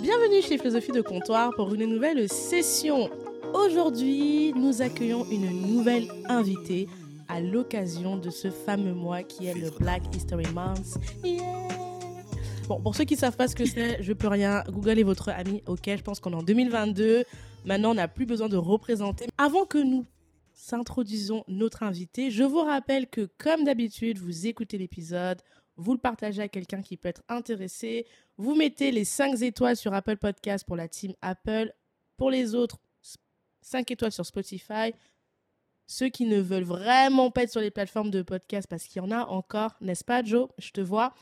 Bienvenue chez Philosophie de Comptoir pour une nouvelle session. Aujourd'hui, nous accueillons une nouvelle invitée à l'occasion de ce fameux mois qui est le Black History Month. Yeah Bon, pour ceux qui ne savent pas ce que c'est, je peux rien. Google est votre ami. Ok, je pense qu'on est en 2022. Maintenant, on n'a plus besoin de représenter. Avant que nous s'introduisons notre invité, je vous rappelle que, comme d'habitude, vous écoutez l'épisode, vous le partagez à quelqu'un qui peut être intéressé, vous mettez les 5 étoiles sur Apple Podcast pour la team Apple, pour les autres, 5 étoiles sur Spotify. Ceux qui ne veulent vraiment pas être sur les plateformes de podcast, parce qu'il y en a encore, n'est-ce pas, Joe? Je te vois.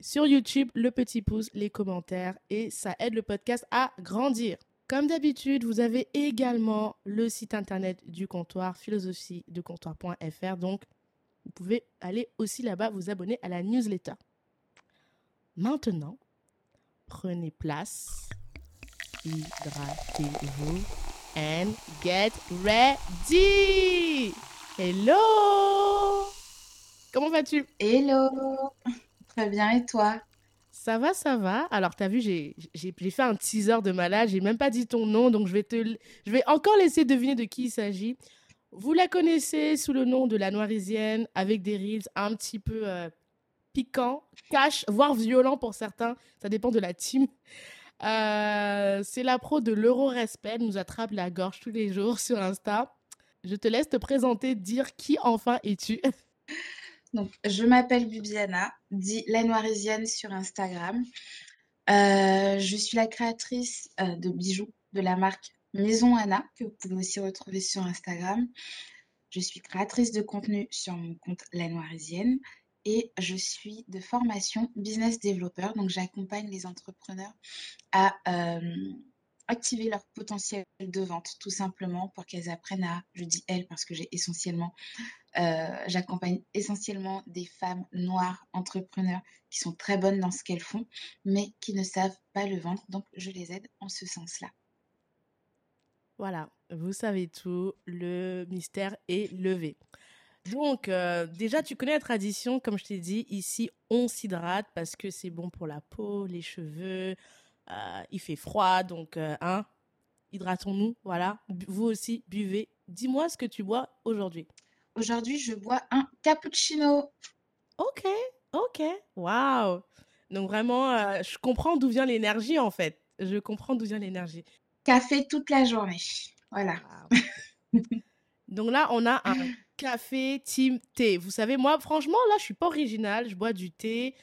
Sur YouTube, le petit pouce, les commentaires, et ça aide le podcast à grandir. Comme d'habitude, vous avez également le site internet du comptoir, philosophie-de-comptoir.fr. Donc, vous pouvez aller aussi là-bas vous abonner à la newsletter. Maintenant, prenez place, hydratez-vous and get ready. Hello? Comment vas-tu? Hello Très bien et toi? Ça va, ça va. Alors, tu as vu, j'ai fait un teaser de malade. J'ai même pas dit ton nom, donc je vais, te, je vais encore laisser deviner de qui il s'agit. Vous la connaissez sous le nom de la Noirisienne, avec des reels un petit peu euh, piquants, cash, voire violents pour certains. Ça dépend de la team. Euh, c'est la pro de l'euro-respect. Elle nous attrape la gorge tous les jours sur Insta. Je te laisse te présenter, dire qui enfin es-tu Donc, je m'appelle Bibiana, dit La Noirisienne sur Instagram. Euh, je suis la créatrice de bijoux de la marque Maison Anna, que vous pouvez aussi retrouver sur Instagram. Je suis créatrice de contenu sur mon compte La Noirisienne et je suis de formation business developer. Donc, j'accompagne les entrepreneurs à euh, activer leur potentiel de vente, tout simplement, pour qu'elles apprennent à, je dis elles parce que j'ai essentiellement, euh, j'accompagne essentiellement des femmes noires entrepreneurs qui sont très bonnes dans ce qu'elles font, mais qui ne savent pas le vendre. Donc, je les aide en ce sens-là. Voilà, vous savez tout, le mystère est levé. Donc, euh, déjà, tu connais la tradition, comme je t'ai dit, ici, on s'hydrate parce que c'est bon pour la peau, les cheveux, euh, il fait froid, donc, euh, hein, hydratons-nous, voilà. Vous aussi, buvez. Dis-moi ce que tu bois aujourd'hui. Aujourd'hui, je bois un cappuccino. Ok, ok, waouh. Donc vraiment, euh, je comprends d'où vient l'énergie en fait. Je comprends d'où vient l'énergie. Café toute la journée. Voilà. Donc là, on a un café team thé. Vous savez, moi, franchement, là, je suis pas originale. Je bois du thé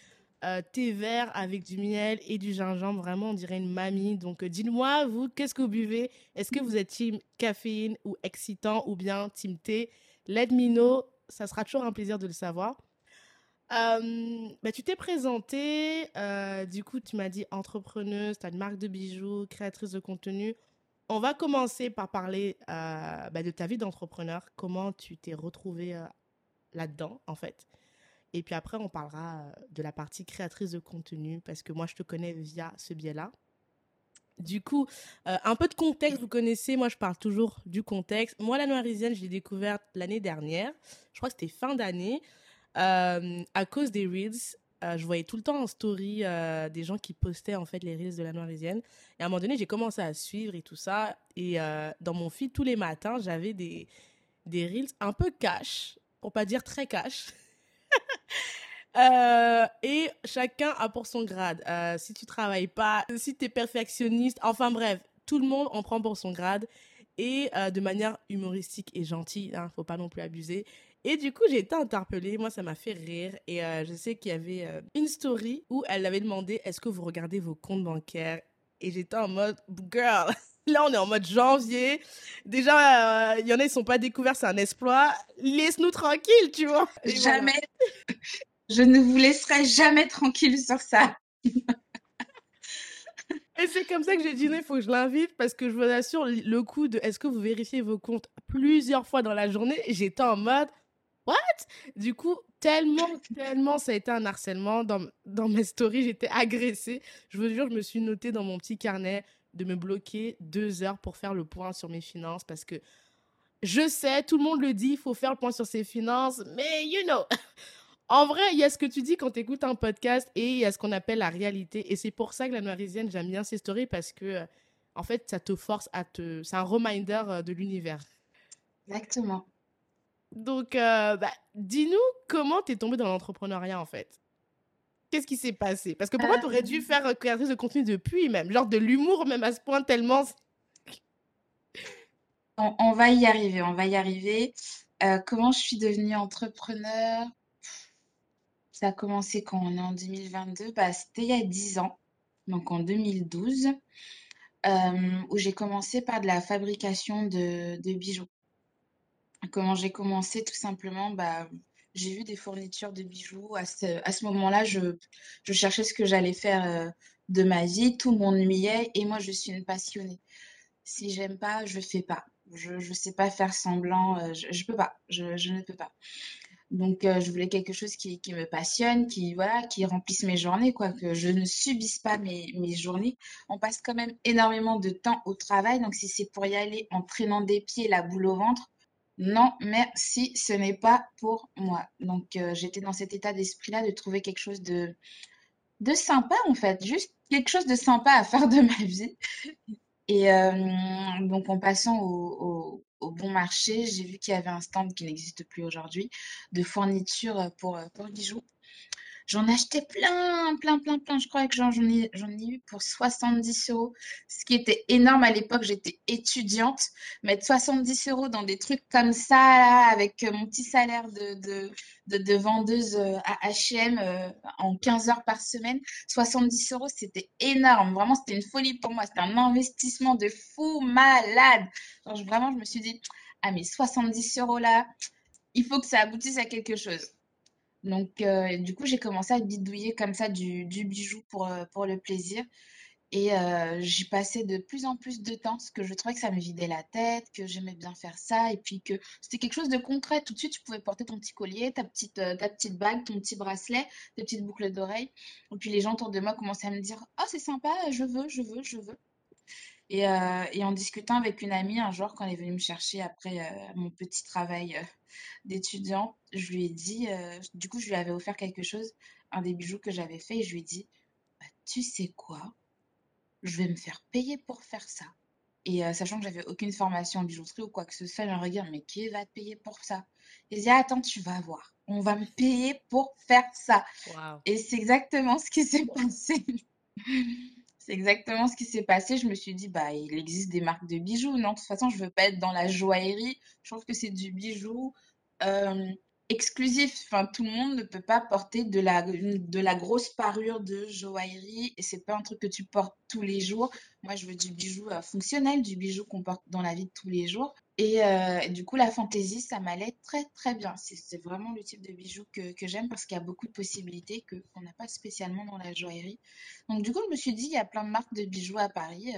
euh, thé vert avec du miel et du gingembre. Vraiment, on dirait une mamie. Donc, euh, dites-moi, vous, qu'est-ce que vous buvez? Est-ce que vous êtes team caféine ou excitant ou bien team thé? Let me know. Ça sera toujours un plaisir de le savoir. Euh, bah, tu t'es présentée, euh, du coup, tu m'as dit entrepreneuse, tu as une marque de bijoux, créatrice de contenu. On va commencer par parler euh, bah, de ta vie d'entrepreneur, comment tu t'es retrouvée là-dedans, en fait? Et puis après, on parlera de la partie créatrice de contenu, parce que moi, je te connais via ce biais-là. Du coup, un peu de contexte, vous connaissez, moi je parle toujours du contexte. Moi, la Noirisienne, je l'ai découverte l'année dernière, je crois que c'était fin d'année, euh, à cause des Reels. Euh, je voyais tout le temps en story euh, des gens qui postaient en fait les Reels de la Noirisienne. Et à un moment donné, j'ai commencé à suivre et tout ça. Et dans mon feed, tous les matins, j'avais des, des Reels un peu cash, pour pas dire très cash. Et chacun a pour son grade. Si tu travailles pas, si tu es perfectionniste, enfin bref, tout le monde en prend pour son grade et de manière humoristique et gentille, hein, faut pas non plus abuser. Et du coup, j'ai été interpellée, moi ça m'a fait rire et euh, je sais qu'il y avait euh, une story où elle avait demandé est-ce que vous regardez vos comptes bancaires? Et j'étais en mode girl. Là, on est en mode janvier. Déjà, il y en a, ils sont pas découverts, c'est un exploit. Laisse-nous tranquille, tu vois. Et voilà. Jamais. Je ne vous laisserai jamais tranquille sur ça. Et c'est comme ça que j'ai dit, non, il faut que je l'invite parce que je vous assure, le coup de est-ce que vous vérifiez vos comptes plusieurs fois dans la journée, j'étais en mode, what? Du coup, tellement, tellement, ça a été un harcèlement. Dans, dans mes stories, j'étais agressée. Je vous jure, je me suis notée dans mon petit carnet de me bloquer deux heures pour faire le point sur mes finances parce que je sais, tout le monde le dit, il faut faire le point sur ses finances, mais you know, En vrai, il y a ce que tu dis quand tu écoutes un podcast et il y a ce qu'on appelle la réalité. Et c'est pour ça que la Noirisienne, j'aime bien ces stories parce que, euh, en fait, ça te force à te. C'est un reminder euh, de l'univers. Exactement. Donc, euh, bah, dis-nous comment tu es tombée dans l'entrepreneuriat, en fait. Qu'est-ce qui s'est passé? Parce que pour moi, tu aurais dû faire créatrice de contenu depuis, même? Genre de l'humour, même à ce point, tellement. On, on va y arriver, on va y arriver. comment je suis devenue entrepreneur? Ça a commencé quand on est en 2022, bah, c'était il y a 10 ans, donc en 2012, euh, où j'ai commencé par de la fabrication de, bijoux. Comment j'ai commencé Tout simplement, bah, j'ai vu des fournitures de bijoux. À ce, moment-là, je, cherchais ce que j'allais faire euh, de ma vie. Tout m'ennuyait et moi, je suis une passionnée. Si j'aime pas, je fais pas. Je ne sais pas faire semblant. Euh, je, ne peux pas. je ne peux pas. Donc, euh, je voulais quelque chose qui, me passionne, qui, voilà, qui remplisse mes journées, quoi, que je ne subisse pas mes, journées. On passe quand même énormément de temps au travail. Donc, si c'est pour y aller en traînant des pieds, la boule au ventre, non, merci, ce n'est pas pour moi. Donc, euh, j'étais dans cet état d'esprit-là de trouver quelque chose de, de sympa, en fait. Juste quelque chose de sympa à faire de ma vie. Et euh, donc, en passant au, bon marché, j'ai vu qu'il y avait un stand qui n'existe plus aujourd'hui de fournitures pour, pour bijoux. J'en achetais plein, plein, plein, plein. Je crois que j'en ai, eu pour 70 euros, ce qui était énorme à l'époque. J'étais étudiante. Mettre 70 euros dans des trucs comme ça, avec mon petit salaire de, vendeuse euh, à H&M en 15 heures par semaine, 70 euros, c'était énorme. Vraiment, c'était une folie pour moi. C'était un investissement de fou malade. vraiment, je me suis dit, ah mais 70 euros là, il faut que ça aboutisse à quelque chose. Donc, euh, du coup, j'ai commencé à bidouiller comme ça du, bijou pour, euh, pour le plaisir. Et euh, j'y passais de plus en plus de temps parce que je trouvais que ça me vidait la tête, que j'aimais bien faire ça et puis que c'était quelque chose de concret. Tout de suite, tu pouvais porter ton petit collier, ta petite, ta petite bague, ton petit bracelet, tes petites boucles d'oreilles. Et puis les gens autour de moi commençaient à me dire Oh, c'est sympa, je veux, je veux, je veux. Et, et, en discutant avec une amie un jour, quand elle est venue me chercher après mon petit travail d'étudiant, je lui ai dit, euh, du coup, je lui avais offert quelque chose, un des bijoux que j'avais fait, et je lui ai dit, bah, tu sais quoi, je vais me faire payer pour faire ça. Et euh, sachant que j'avais aucune formation en bijouterie ou quoi que ce soit, je regarde, mais qui va te payer pour ça? Il dit, attends, tu vas voir, on va me payer pour faire ça. Et c'est exactement ce qui s'est passé. C'est exactement ce qui s'est passé. Je me suis dit, bah, il existe des marques de bijoux. Non, de toute façon, je veux pas être dans la joaillerie. Je trouve que c'est du bijou euh, exclusif. Enfin, tout le monde ne peut pas porter de la, de la grosse parure de joaillerie et c'est pas un truc que tu portes tous les jours. Moi, je veux du bijou euh, fonctionnel, du bijou qu'on porte dans la vie de tous les jours. Et, euh, du coup, la fantaisie, ça m'allait très très bien. C'est vraiment le type de bijou que, que j'aime parce qu'il y a beaucoup de possibilités qu'on n'a pas spécialement dans la joaillerie. Donc, du coup, je me suis dit, il y a plein de marques de bijoux à Paris.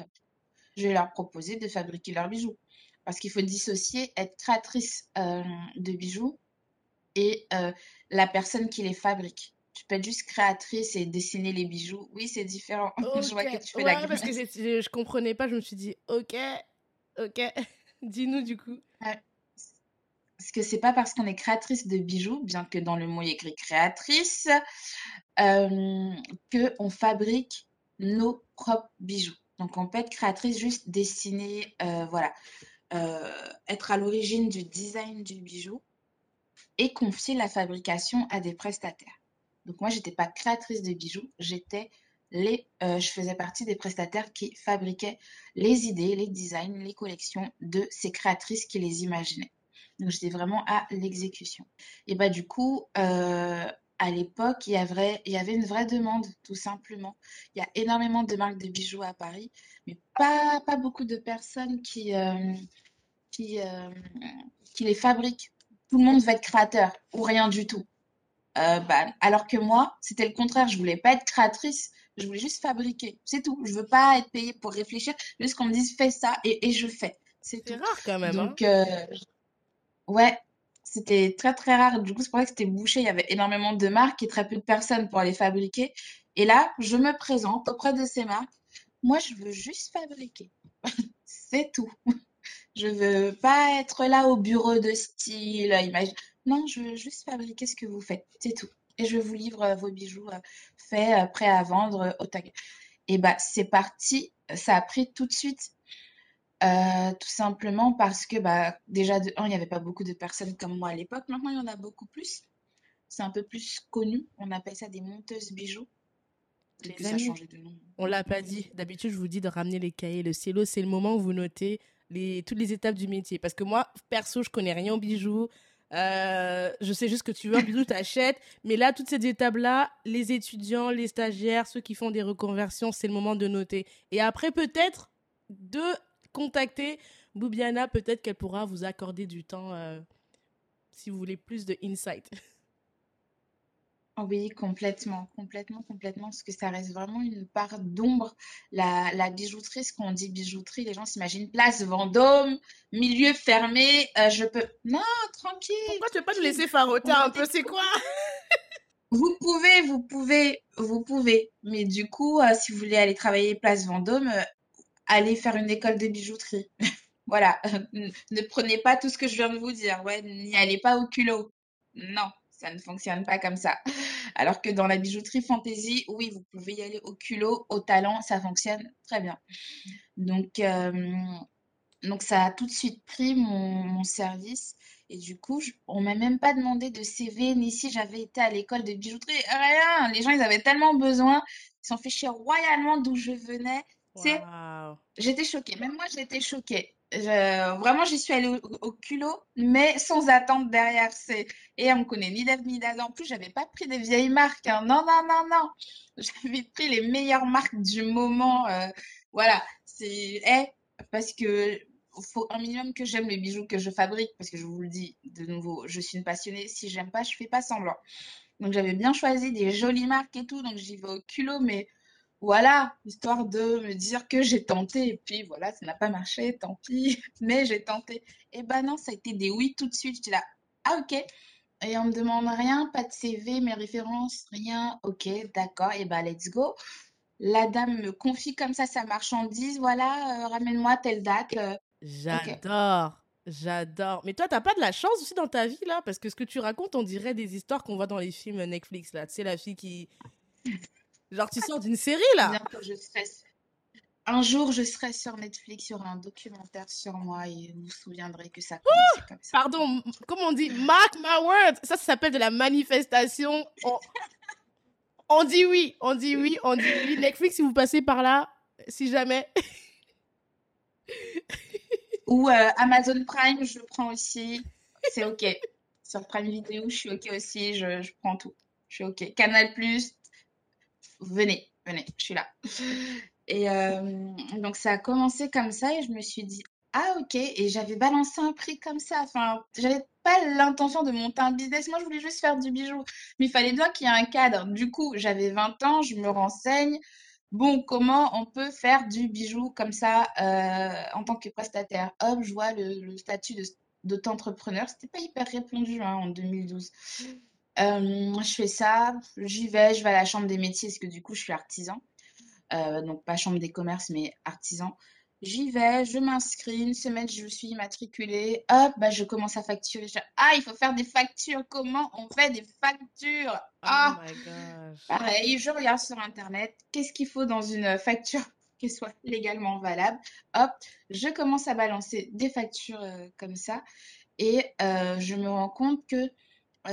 Je vais leur proposer de fabriquer leurs bijoux parce qu'il faut dissocier être créatrice euh, de bijoux et euh, la personne qui les fabrique. Tu peux être juste créatrice et dessiner les bijoux. Oui, c'est différent. je vois que tu fais la parce que je, je comprenais pas, je me suis dit, ok, ok, dis-nous du coup. Parce que c'est pas parce qu'on est créatrice de bijoux, bien que dans le mot il y écrit créatrice, euh, qu'on fabrique nos propres bijoux. Donc on peut être créatrice juste dessiner, euh, voilà. Euh, être à l'origine du design du bijou et confier la fabrication à des prestataires. Donc moi, j'étais pas créatrice de bijoux, j'étais euh, je faisais partie des prestataires qui fabriquaient les idées, les designs, les collections de ces créatrices qui les imaginaient. Donc j'étais vraiment à l'exécution. Et bah du coup, euh, à l'époque, il, y avait, une vraie demande, tout simplement. Il y a énormément de marques de bijoux à Paris, mais pas, beaucoup de personnes qui, euh, qui, les fabriquent. Tout le monde veut être créateur ou rien du tout. Bah, alors que moi, c'était le contraire. Je voulais pas être créatrice, je voulais juste fabriquer. C'est tout. Je veux pas être payée pour réfléchir, juste qu'on me dise fais ça et, et je fais. C'est rare quand même. Donc, hein. ouais, c'était très très rare. Du coup, c'est pour ça que c'était bouché. Il y avait énormément de marques et très peu de personnes pour les fabriquer. Et là, je me présente auprès de ces marques. Moi, je veux juste fabriquer. c'est tout. Je veux pas être là au bureau de style. non, je veux juste fabriquer ce que vous faites, c'est tout. Et je vous livre vos bijoux faits, prêts à vendre au tag. Et bah, c'est parti, ça a pris tout de suite. tout simplement parce que bah, déjà, de il n'y avait pas beaucoup de personnes comme moi à l'époque. Maintenant, il y en a beaucoup plus. C'est un peu plus connu. On appelle ça des monteuses bijoux. Les amis, on l'a pas dit. D'habitude, je vous dis de ramener les cahiers. Le cielo, c'est le moment où vous notez les, toutes les étapes du métier. Parce que moi, perso, je connais rien aux bijoux. Euh, je sais juste que tu veux un bijou, t'achètes. Mais là, toutes ces étapes-là, les étudiants, les stagiaires, ceux qui font des reconversions, c'est le moment de noter. Et après, peut-être de contacter Boubiana. Peut-être qu'elle pourra vous accorder du temps euh, si vous voulez plus de insight. Oui, complètement, complètement, complètement, parce que ça reste vraiment une part d'ombre. La, la bijouterie, ce qu'on dit bijouterie, les gens s'imaginent place Vendôme, milieu fermé, euh, je peux... Non, tranquille. Pourquoi tu veux pas nous laisser faroter un peu, c'est quoi? Vous pouvez, vous pouvez, vous pouvez. Mais du coup, euh, si vous voulez aller travailler place Vendôme, euh, allez faire une école de bijouterie. voilà, ne prenez pas tout ce que je viens de vous dire. Ouais, n'y allez pas au culot. Non ça ne fonctionne pas comme ça. Alors que dans la bijouterie fantasy, oui, vous pouvez y aller au culot, au talent, ça fonctionne très bien. Donc, euh, donc ça a tout de suite pris mon, service. Et du coup, on m'a même pas demandé de CV, ni si j'avais été à l'école de bijouterie. Rien. Les gens, ils avaient tellement besoin. Ils s'en fichaient royalement d'où je venais. J'étais choquée. Même moi, j'étais choquée vraiment, j'y suis allée au, culot, mais sans attendre derrière. C'est... Et on me connaît ni d'Ève ni d'Adam. En plus, j'avais pas pris des vieilles marques. Hein. Non, non, non, non. J'avais pris les meilleures marques du moment. Euh, voilà. C'est eh, parce que faut un minimum que j'aime les bijoux que je fabrique, parce que je vous le dis de nouveau, je suis une passionnée. Si j'aime pas, je fais pas semblant. Donc j'avais bien choisi des jolies marques et tout, donc j'y vais au culot, mais voilà, histoire de me dire que j'ai tenté et puis voilà, ça n'a pas marché, tant pis, mais j'ai tenté. Et ben non, ça a été des oui tout de suite. J'étais là, ah ok. Et on me demande rien, pas de CV, mes références, rien. Ok, d'accord, et ben let's go. La dame me confie comme ça sa marchandise, voilà, euh, ramène-moi telle date. Euh. J'adore. J'adore. Mais toi, t'as pas de la chance aussi dans ta vie, là? Parce que ce que tu racontes, on dirait des histoires qu'on voit dans les films Netflix, là. Tu sais, la fille qui, Genre, tu sors d'une série, là Un jour, je serai sur Netflix, il y aura un documentaire sur moi et vous vous souviendrez que ça commence comme ça. Pardon, comment on dit Mark my words Ça, ça s'appelle de la manifestation. On... dit oui, on dit oui, on dit oui. Netflix, si vous passez par là, si jamais. Ou euh, Amazon Prime, je prends aussi. C'est OK. Sur Prime Vidéo, je suis OK aussi. Je, je prends tout. Je suis OK. Canal Plus, venez, venez, je suis là. Et euh, donc ça a commencé comme ça et je me suis dit, ah ok, et j'avais balancé un prix comme ça. Enfin, j'avais pas l'intention de monter un business, moi je voulais juste faire du bijou. Mais il fallait bien qu'il y ait un cadre. Du coup, j'avais 20 ans, je me renseigne. Bon, comment on peut faire du bijou comme ça euh, en tant que prestataire? Hop, je vois le, statut d'auto-entrepreneur. C'était pas hyper répandu hein, en 2012. Euh, je fais ça, j'y vais, je vais à la chambre des métiers parce que du coup, je suis artisan. Euh, donc, pas chambre des commerces, mais artisan. J'y vais, je m'inscris, une semaine, je suis immatriculée. Hop, bah, je commence à facturer. ah, il faut faire des factures. Comment on fait des factures? Oh Ah, pareil, je regarde sur Internet. Qu'est-ce qu'il faut dans une facture qui soit légalement valable? Hop, je commence à balancer des factures euh, comme ça. Et je me rends compte que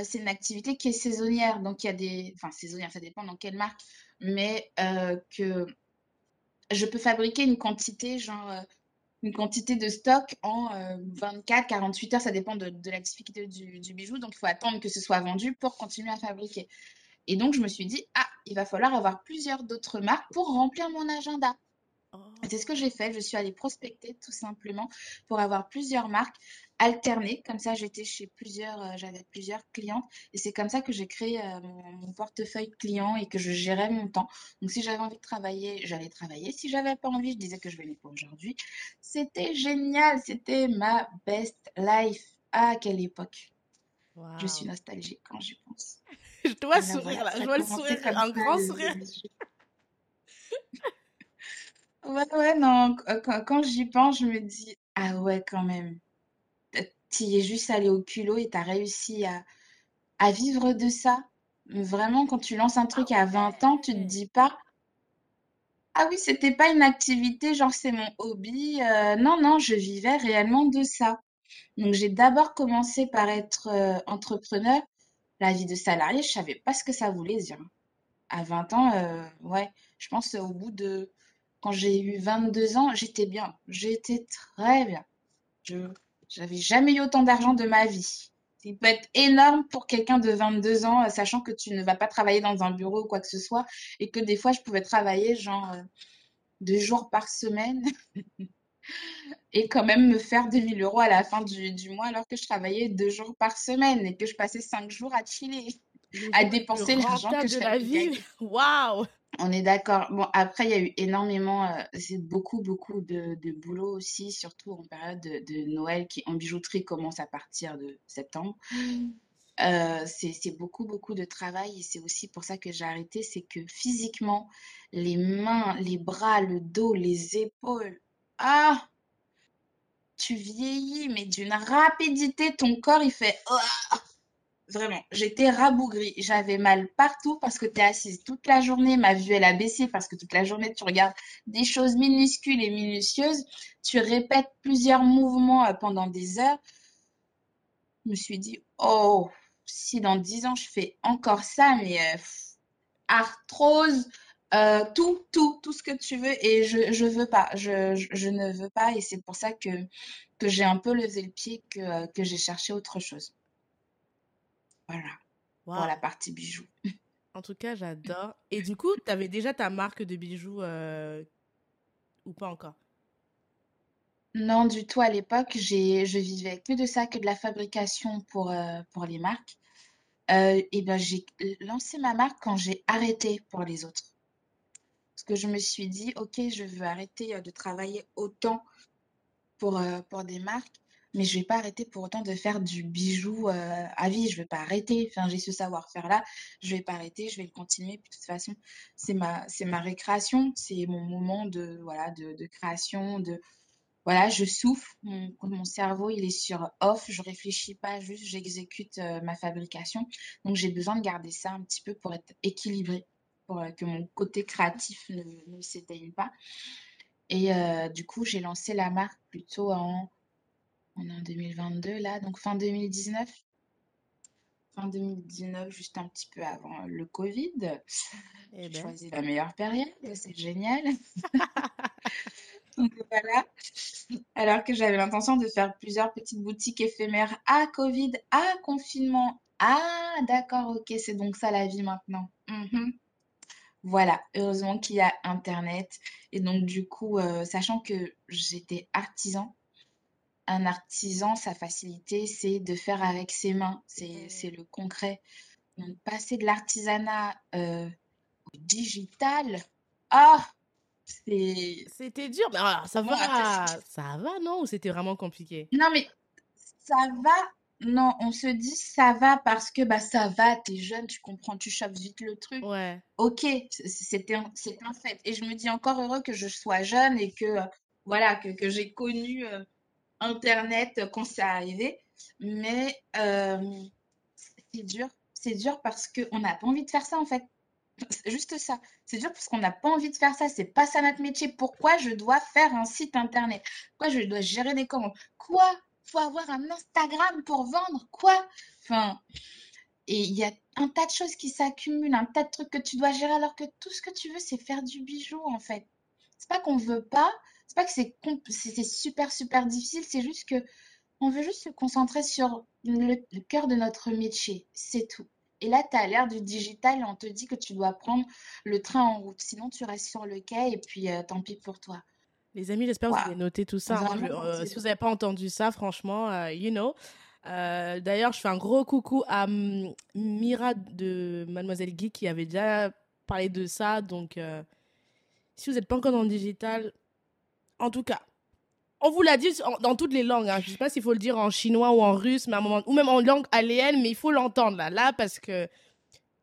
c'est une activité qui est saisonnière. Donc, il y a des. Enfin, saisonnière, ça dépend dans quelle marque. Mais euh, que je peux fabriquer une quantité, genre. Euh, une quantité de stock en 24, euh, 48 heures, ça dépend de, la difficulté du, bijou. Donc, il faut attendre que ce soit vendu pour continuer à fabriquer. Et donc, je me suis dit, ah, il va falloir avoir plusieurs d'autres marques pour remplir mon agenda. Oh. C'est ce que j'ai fait. Je suis allée prospecter tout simplement pour avoir plusieurs marques alterner. Comme ça, j'étais chez plusieurs, euh, j'avais plusieurs clients. Et c'est comme ça que j'ai créé euh, mon, portefeuille client et que je gérais mon temps. Donc, si j'avais envie de travailler, j'allais travailler. Si j'avais pas envie, je disais que je venais pas aujourd'hui. C'était génial. C'était ma best life. Ah, quelle époque. Je suis nostalgique quand j'y pense. je dois sourire là. Je dois le sourire, un grand sourire. ouais, ouais, non. Quand, quand j'y pense, je me dis, ah ouais, quand même tu es juste allé au culot et tu as réussi à, à vivre de ça? Vraiment, quand tu lances un truc à 20 ans, tu te dis pas, ah oui, c'était pas une activité, genre c'est mon hobby. Euh, non, non, je vivais réellement de ça. Donc j'ai d'abord commencé par être euh, entrepreneur. La vie de salarié, je savais pas ce que ça voulait dire. À 20 ans, euh, ouais, je pense au bout de... Quand j'ai eu 22 ans, j'étais bien. J'étais très bien. Je j'avais jamais eu autant d'argent de ma vie. Il peut être énorme pour quelqu'un de 22 ans, sachant que tu ne vas pas travailler dans un bureau ou quoi que ce soit, et que des fois, je pouvais travailler genre euh, deux jours par semaine et quand même me faire 2000 euros à la fin du, du, mois alors que je travaillais deux jours par semaine et que je passais cinq jours à chiller, à dépenser l'argent que de la vie. Waouh on est d'accord. Bon, après, il y a eu énormément, euh, c'est beaucoup, beaucoup de, de, boulot aussi, surtout en période de, Noël qui, en bijouterie, commence à partir de septembre. Mmh. Euh, c'est beaucoup, beaucoup de travail et c'est aussi pour ça que j'ai arrêté. C'est que physiquement, les mains, les bras, le dos, les épaules, ah, tu vieillis, mais d'une rapidité, ton corps, il fait. Oh Vraiment, j'étais rabougrie. J'avais mal partout parce que tu es assise toute la journée. Ma vue, elle a baissé parce que toute la journée, tu regardes des choses minuscules et minutieuses. Tu répètes plusieurs mouvements euh, pendant des heures. Je me suis dit, oh, si dans dix ans, je fais encore ça, mais euh, arthrose, euh, tout, tout, tout ce que tu veux. Et je ne veux pas. Je, je, ne veux pas. Et c'est pour ça que, que j'ai un peu levé le pied, que, que j'ai cherché autre chose. Voilà. Pour la partie bijoux. En tout cas, j'adore. Et du coup, tu avais déjà ta marque de bijoux euh, ou pas encore? Non, du tout. À l'époque, je vivais que de ça, que de la fabrication pour, euh, pour les marques. Euh, et ben, j'ai lancé ma marque quand j'ai arrêté pour les autres. Parce que je me suis dit, OK, je veux arrêter de travailler autant pour, pour des marques mais je vais pas arrêter pour autant de faire du bijou euh, à vie. Je vais pas arrêter. J'ai ce savoir-faire là. Je vais pas arrêter. Je vais le continuer. de toute façon, c'est ma, c'est ma récréation. C'est mon moment de, voilà, de, de création. De, voilà, je souffle. Mon, mon cerveau, il est sur off. Je réfléchis pas. Juste, j'exécute euh, ma fabrication. Donc, j'ai besoin de garder ça un petit peu pour être équilibré, pour euh, que mon côté créatif ne s'éteigne pas. Et du coup, j'ai lancé la marque plutôt en on est en 2022 là, donc fin 2019. Fin 2019, juste un petit peu avant le Covid. Eh J'ai ben. choisi la meilleure période, c'est génial. donc voilà. Alors que j'avais l'intention de faire plusieurs petites boutiques éphémères à Covid, à confinement. Ah, d'accord, ok, c'est donc ça la vie maintenant. Mhm. Voilà, heureusement qu'il y a Internet. Et donc, du coup, euh, sachant que j'étais artisan, un artisan, sa facilité, c'est de faire avec ses mains, c'est le concret. Donc, passer de l'artisanat euh, au digital, ah, c'est... C'était dur, mais alors, ça va, ça va, non Ou c'était vraiment compliqué? Non, mais ça va, non, on se dit ça va parce que bah ça va, t'es jeune, tu comprends, tu chopes vite le truc. Ouais. Ok, c'était un, un fait. Et je me dis encore heureux que je sois jeune et que, voilà, que, que j'ai connu... Euh, Internet quand c'est arrivé. Mais euh, c'est dur. C'est dur parce qu'on n'a pas envie de faire ça, en fait. Juste ça. C'est dur parce qu'on n'a pas envie de faire ça. C'est pas ça notre métier. Pourquoi je dois faire un site internet? Pourquoi je dois gérer des commandes? Quoi? Faut avoir un Instagram pour vendre? Quoi? Enfin, et il y a un tas de choses qui s'accumulent, un tas de trucs que tu dois gérer alors que tout ce que tu veux, c'est faire du bijou en fait. C'est pas qu'on veut pas, c'est pas que c'est super super difficile, c'est juste que on veut juste se concentrer sur le, cœur de notre métier, c'est tout. Et là, tu as l'air du digital et on te dit que tu dois prendre le train en route. Sinon, tu restes sur le quai et puis euh, tant pis pour toi. Les amis, j'espère que vous avez noté tout ça. Hein. Euh, si vous n'avez pas entendu ça, franchement, euh, you know. D'ailleurs, je fais un gros coucou à Mira de Mademoiselle Guy qui avait déjà parlé de ça. Donc, si vous n'êtes pas encore dans le digital, en tout cas, on vous l'a dit dans toutes les langues. Hein. Je ne sais pas s'il faut le dire en chinois ou en russe, mais à un moment, ou même en langue aléenne, mais il faut l'entendre là, là, parce que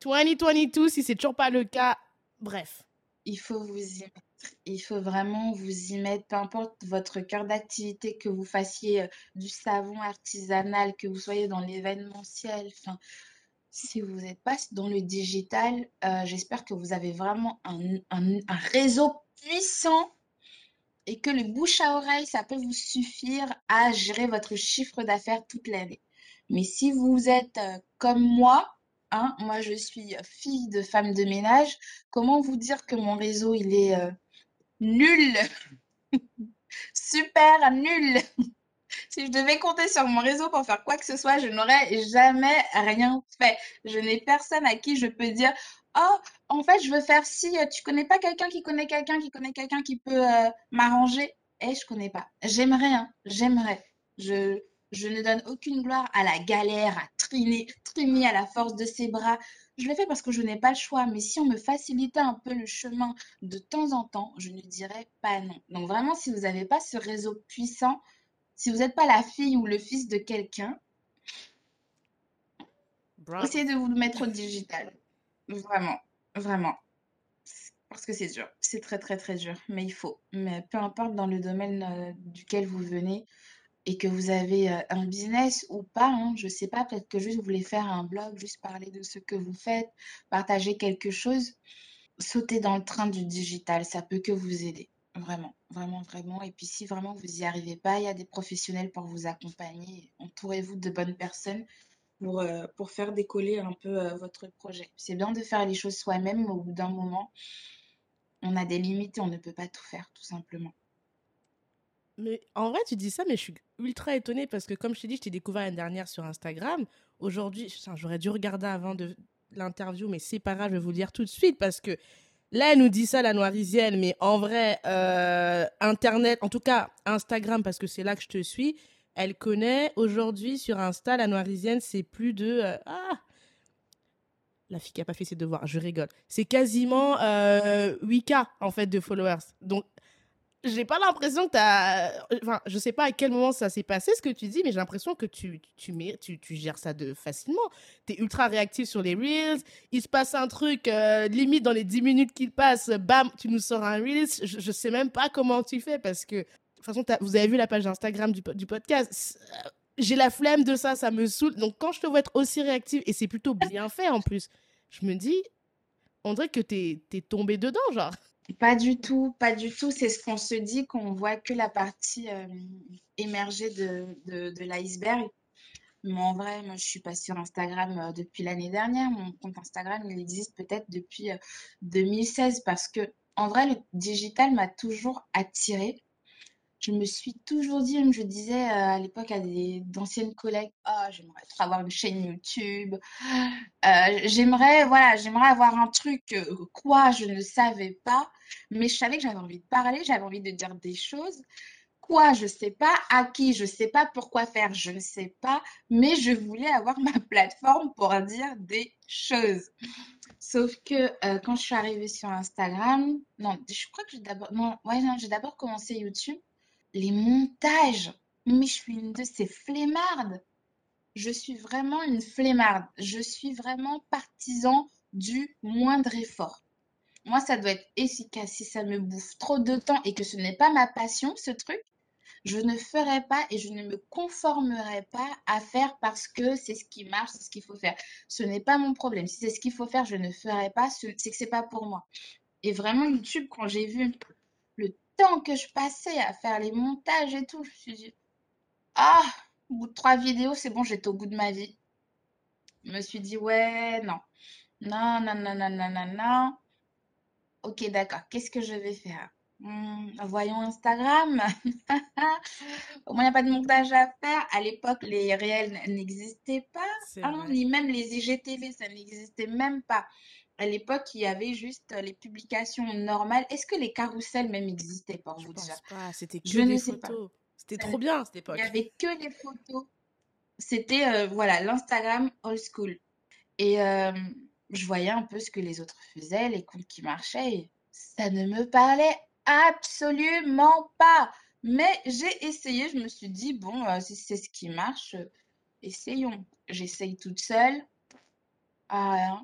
2022, si c'est toujours pas le cas, bref. Il faut vous y mettre. Il faut vraiment vous y mettre, peu importe votre cœur d'activité, que vous fassiez euh, du savon artisanal, que vous soyez dans l'événementiel. Enfin, si vous n'êtes pas dans le digital, euh, j'espère que vous avez vraiment un, un réseau puissant et que le bouche à oreille, ça peut vous suffire à gérer votre chiffre d'affaires toute l'année. Mais si vous êtes euh, comme moi, hein, moi je suis fille de femme de ménage, comment vous dire que mon réseau il est euh, nul, super nul. Si je devais compter sur mon réseau pour faire quoi que ce soit, je n'aurais jamais rien fait. Je n'ai personne à qui je peux dire Oh, en fait, je veux faire si euh, tu connais pas quelqu'un qui connaît quelqu'un qui connaît quelqu'un qui peut euh, m'arranger? Eh, je connais pas. J'aimerais, hein, j'aimerais. Je, je ne donne aucune gloire à la galère, à triner, trimer à la force de ses bras. Je le fais parce que je n'ai pas le choix. Mais si on me facilitait un peu le chemin de temps en temps, je ne dirais pas non. Donc vraiment, si vous n'avez pas ce réseau puissant, si vous n'êtes pas la fille ou le fils de quelqu'un, essayez de vous le mettre au digital. Vraiment, vraiment. Parce que c'est dur. C'est très, très, très dur. Mais il faut. Mais peu importe dans le domaine euh, duquel vous venez et que vous avez euh, un business ou pas, hein, je sais pas, peut-être que juste vous voulez faire un blog, juste parler de ce que vous faites, partager quelque chose, sauter dans le train du digital, ça peut que vous aider. Vraiment, vraiment, vraiment. Et puis si vraiment vous n'y arrivez pas, il y a des professionnels pour vous accompagner. Entourez-vous de bonnes personnes pour, euh, pour faire décoller un peu euh, votre projet. C'est bien de faire les choses soi-même, mais au bout d'un moment, on a des limites et on ne peut pas tout faire, tout simplement. Mais en vrai, tu dis ça, mais je suis ultra étonnée parce que, comme je t'ai dit, je t'ai découvert l'année dernière sur Instagram. Aujourd'hui, j'aurais dû regarder avant de l'interview, mais c'est pas grave, je vais vous le dire tout de suite parce que là, elle nous dit ça, la noirisienne, mais en vrai, euh, Internet, en tout cas Instagram, parce que c'est là que je te suis, elle connaît aujourd'hui sur Insta, la noirisienne, c'est plus de. Euh, ah La fille qui a pas fait ses devoirs, je rigole. C'est quasiment euh, 8K en fait de followers. Donc, j'ai pas l'impression que tu as. Enfin, je sais pas à quel moment ça s'est passé ce que tu dis, mais j'ai l'impression que tu, tu, tu, tu, gères ça de facilement. Tu es ultra réactif sur les Reels. Il se passe un truc, euh, limite dans les 10 minutes qu'il passe, bam, tu nous sors un Reels. Je, je sais même pas comment tu fais parce que toute façon, vous avez vu la page Instagram du, du podcast. Euh, j'ai la flemme de ça, ça me saoule. Donc, quand je te vois être aussi réactive, et c'est plutôt bien fait en plus, je me dis, on dirait que t'es es tombé dedans, genre. Pas du tout, pas du tout. C'est ce qu'on se dit, qu'on voit que la partie euh, émergée de, de, l'iceberg. Mais en vrai, moi, je suis pas sur Instagram euh, depuis l'année dernière. Mon compte Instagram, il existe peut-être depuis 2016 parce que, en vrai, le digital m'a toujours attiré je me suis toujours dit, je disais euh, à l'époque à d'anciennes collègues, oh, j'aimerais avoir une chaîne YouTube. Euh, j'aimerais, voilà, j'aimerais avoir un truc, euh, quoi, je ne savais pas, mais je savais que j'avais envie de parler, j'avais envie de dire des choses. Quoi, je sais pas, à qui, je sais pas, pourquoi faire, je ne sais pas, mais je voulais avoir ma plateforme pour dire des choses. Sauf que quand je suis arrivée sur Instagram, non, je crois que j'ai d'abord, ouais, j'ai d'abord commencé YouTube les montages. Mais je suis une de ces flemmardes. Je suis vraiment une flemmarde. Je suis vraiment partisan du moindre effort. Moi, ça doit être efficace. Si ça me bouffe trop de temps et que ce n'est pas ma passion, ce truc, je ne ferai pas et je ne me conformerai pas à faire parce que c'est ce qui marche, c'est ce qu'il faut faire. Ce n'est pas mon problème. Si c'est ce qu'il faut faire, je ne ferai pas. C'est que c'est pas pour moi. Et vraiment, YouTube, quand j'ai vu que je passais à faire les montages et tout, je me suis dit, ah, au bout de trois vidéos, c'est bon, j'étais au bout de ma vie. Je me suis dit, ouais, non. Non, non, non, non, non, non, non. Ok, d'accord. Qu'est-ce que je vais faire? Hmm, Voyons Instagram. Au moins, il n'y a pas de montage à faire. À l'époque, les réels n'existaient pas. Ah ni même les IGTV, ça n'existait même pas. À l'époque, il y avait juste les publications normales. Est-ce que les carousels même existaient pour vous dire C'était que Je des photos. C'était trop bien à cette époque. Il n'y avait que les photos. C'était euh, voilà l'Instagram old school. Et euh, je voyais un peu ce que les autres faisaient, les comptes qui marchaient. ça ne me parlait absolument pas. Mais j'ai essayé. Je me suis dit bon, euh, si c'est ce qui marche, essayons. J'essaye toute seule. Ah,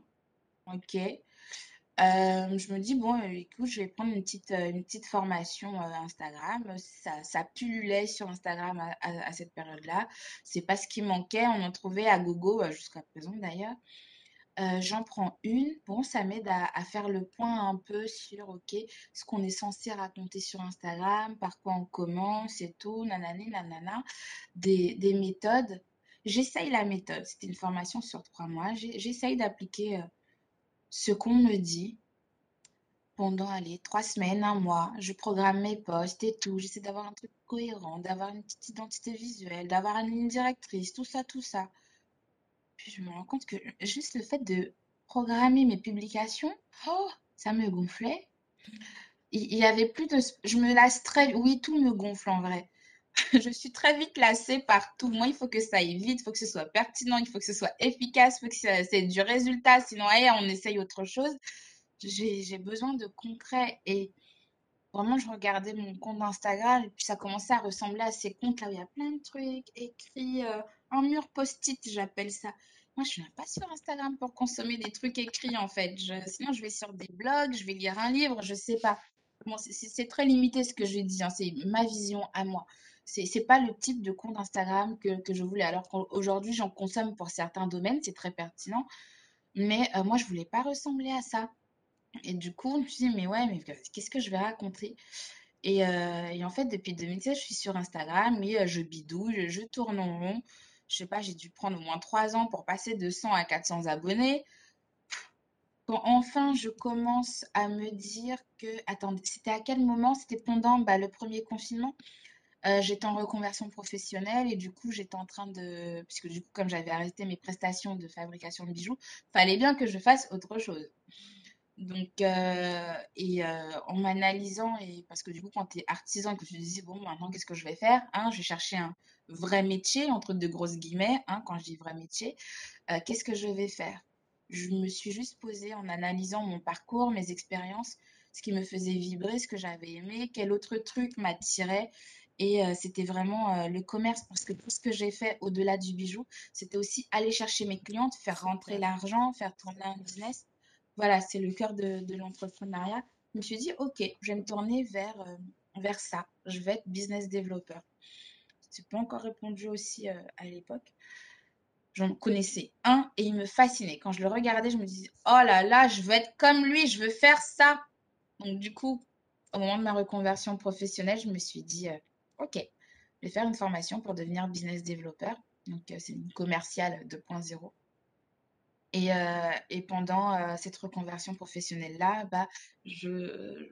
Ok. Euh, je me dis, bon, euh, écoute, je vais prendre une petite, euh, une petite formation Instagram. Ça, ça pullulait sur Instagram à, cette période-là. C'est pas ce qui manquait. On en trouvait à gogo jusqu'à présent d'ailleurs. j'en prends une. Bon, ça m'aide à, faire le point un peu sur, OK, ce qu'on est censé raconter sur Instagram, par quoi on commence et tout, nanani, nanana, des, des méthodes. J'essaye la méthode. C'était une formation sur trois mois. J'essaye d'appliquer ce qu'on me dit pendant allez, trois semaines, un mois. Je programme mes posts et tout. J'essaie d'avoir un truc cohérent, d'avoir une petite identité visuelle, d'avoir une ligne directrice, tout ça, tout ça. Puis je me rends compte que juste le fait de programmer mes publications, oh, ça me gonflait. Il y avait plus de... Je me lasse très... Oui, tout me gonfle en vrai. je suis très vite lassée par tout. Moi, il faut que ça aille vite, il faut que ce soit pertinent, il faut que ce soit efficace, il faut que c'est du résultat. Sinon, on essaye autre chose. J'ai besoin de concret. Et vraiment, je regardais mon compte Instagram et puis ça commençait à ressembler à ces comptes là où il y a plein de trucs écrits, euh, un mur post-it, j'appelle ça. Moi, je suis pas sur Instagram pour consommer des trucs écrits en fait. sinon, je vais sur des blogs, je vais lire un livre, je sais pas. Bon, c'est très limité ce que je dis, hein. c'est ma vision à moi c'est pas le type de compte Instagram que, que je voulais. Alors qu'aujourd'hui, j'en consomme pour certains domaines, c'est très pertinent. Mais euh, moi, je voulais pas ressembler à ça. Et du coup, je me suis dit, mais ouais, mais qu'est-ce que je vais raconter? Et, euh, en fait, depuis 2016, je suis sur Instagram et euh, je bidouille, je, tourne en rond. Je sais pas, j'ai dû prendre au moins trois ans pour passer de 100 à 400 abonnés. Quand enfin je commence à me dire que, attendez, c'était à quel moment? C'était pendant bah, le premier confinement? Euh, j'étais en reconversion professionnelle et du coup, j'étais en train de. Puisque du coup, comme j'avais arrêté mes prestations de fabrication de bijoux, fallait bien que je fasse autre chose. Donc, euh, et euh, en m'analysant, et parce que du coup, quand tu es artisan que tu te dis, bon, maintenant, qu'est-ce que je vais faire hein, Je vais chercher un vrai métier, entre de grosses guillemets, hein, quand je dis vrai métier, qu'est-ce que je vais faire? Je me suis juste posée en analysant mon parcours, mes expériences, ce qui me faisait vibrer, ce que j'avais aimé, quel autre truc m'attirait et euh, c'était vraiment euh, le commerce parce que tout ce que j'ai fait au-delà du bijou, c'était aussi aller chercher mes clientes, faire rentrer l'argent, faire tourner un business. Voilà, c'est le cœur de, de l'entrepreneuriat. Je me suis dit, OK, je vais me tourner vers, euh, vers ça. Je vais être business developer. Je n'ai pas encore répondu aussi à l'époque. J'en connaissais un et il me fascinait. Quand je le regardais, je me disais, oh là là, je veux être comme lui, je veux faire ça. Donc du coup, au moment de ma reconversion professionnelle, je me suis dit, OK, je vais faire une formation pour devenir business developer. Donc, euh, c'est une commerciale 2.0. Et, euh, et, pendant euh, cette reconversion professionnelle-là, bah, je,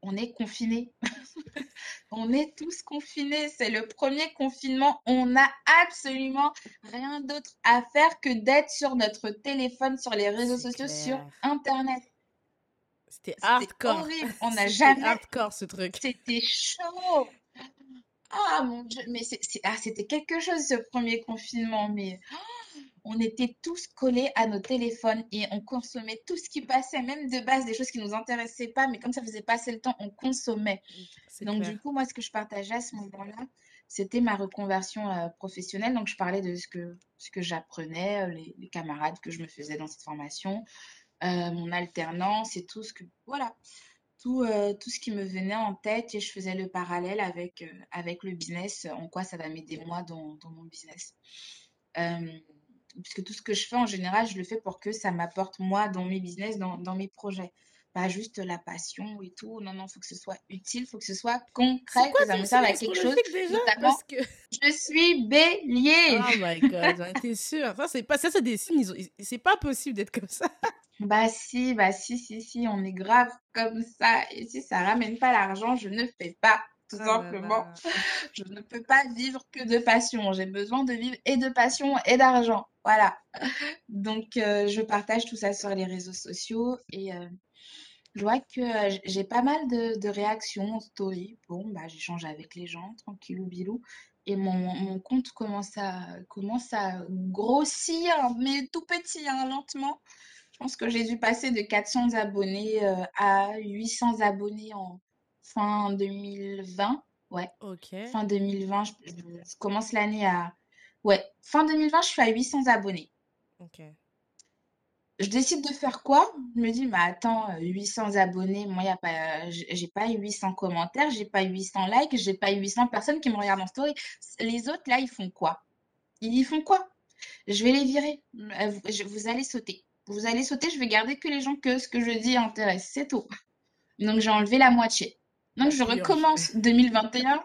on est confinés. on est tous confinés. C'est le premier confinement. On n'a absolument rien d'autre à faire que d'être sur notre téléphone, sur les réseaux sociaux, sur Internet. C'était hardcore. horrible. On n'a jamais. hardcore ce truc. C'était chaud. Ah mon Dieu, mais ah, c'était quelque chose ce premier confinement, mais oh, on était tous collés à nos téléphones et on consommait tout ce qui passait, même de base des choses qui nous intéressaient pas, mais comme ça faisait passer le temps, on consommait. Donc du coup, moi, ce que je partageais à ce moment-là, c'était ma reconversion euh, professionnelle. Donc je parlais de ce que, ce que j'apprenais, euh, les, camarades que je me faisais dans cette formation, euh, mon alternance et tout ce que... Voilà. Euh, tout, ce qui me venait en tête et je faisais le parallèle avec, euh, avec le business, en quoi ça va m'aider moi dans, mon business. Euh, puisque tout ce que je fais en général, je le fais pour que ça m'apporte moi dans mes business, dans, mes projets. Pas juste la passion et tout. Non, non, il faut que ce soit utile, il faut que ce soit concret, que ça me serve à quelque chose. Déjà, parce que... Je suis bélier. Oh my god, t'es sûre. Ça, c'est pas, ça, c'est des signes. C'est pas possible d'être comme ça. Bah si, bah si, si, si, on est grave comme ça. Et si ça ramène pas l'argent, je ne fais pas, tout oh simplement. Je ne peux pas vivre que de passion. J'ai besoin de vivre et de passion et d'argent. Voilà. Donc, euh, je partage tout ça sur les réseaux sociaux et euh, je vois que euh, j'ai pas mal de, réactions en story. Bon, bah, j'échange avec les gens, tranquillou bilou. Et mon, mon, compte commence à, commence à grossir, mais tout petit, hein, lentement. Je pense que j'ai dû passer de 400 abonnés euh, à 800 abonnés en fin 2020. Ouais. Ok. Fin 2020, je, commence l'année à. Ouais, fin 2020, je suis à 800 abonnés. Ok. je décide de faire quoi? Je me dis, mais attends, euh, 800 abonnés, moi, y a pas, j'ai pas 800 commentaires, j'ai pas 800 likes, j'ai pas 800 personnes qui me regardent en story. Les autres, là, ils font quoi? Ils y font quoi? Je vais les virer. Euh, vous allez sauter. Vous allez sauter, je vais garder que les gens que ce que je dis intéresse. C'est tout. Donc, j'ai enlevé la moitié. Donc, je recommence 2021.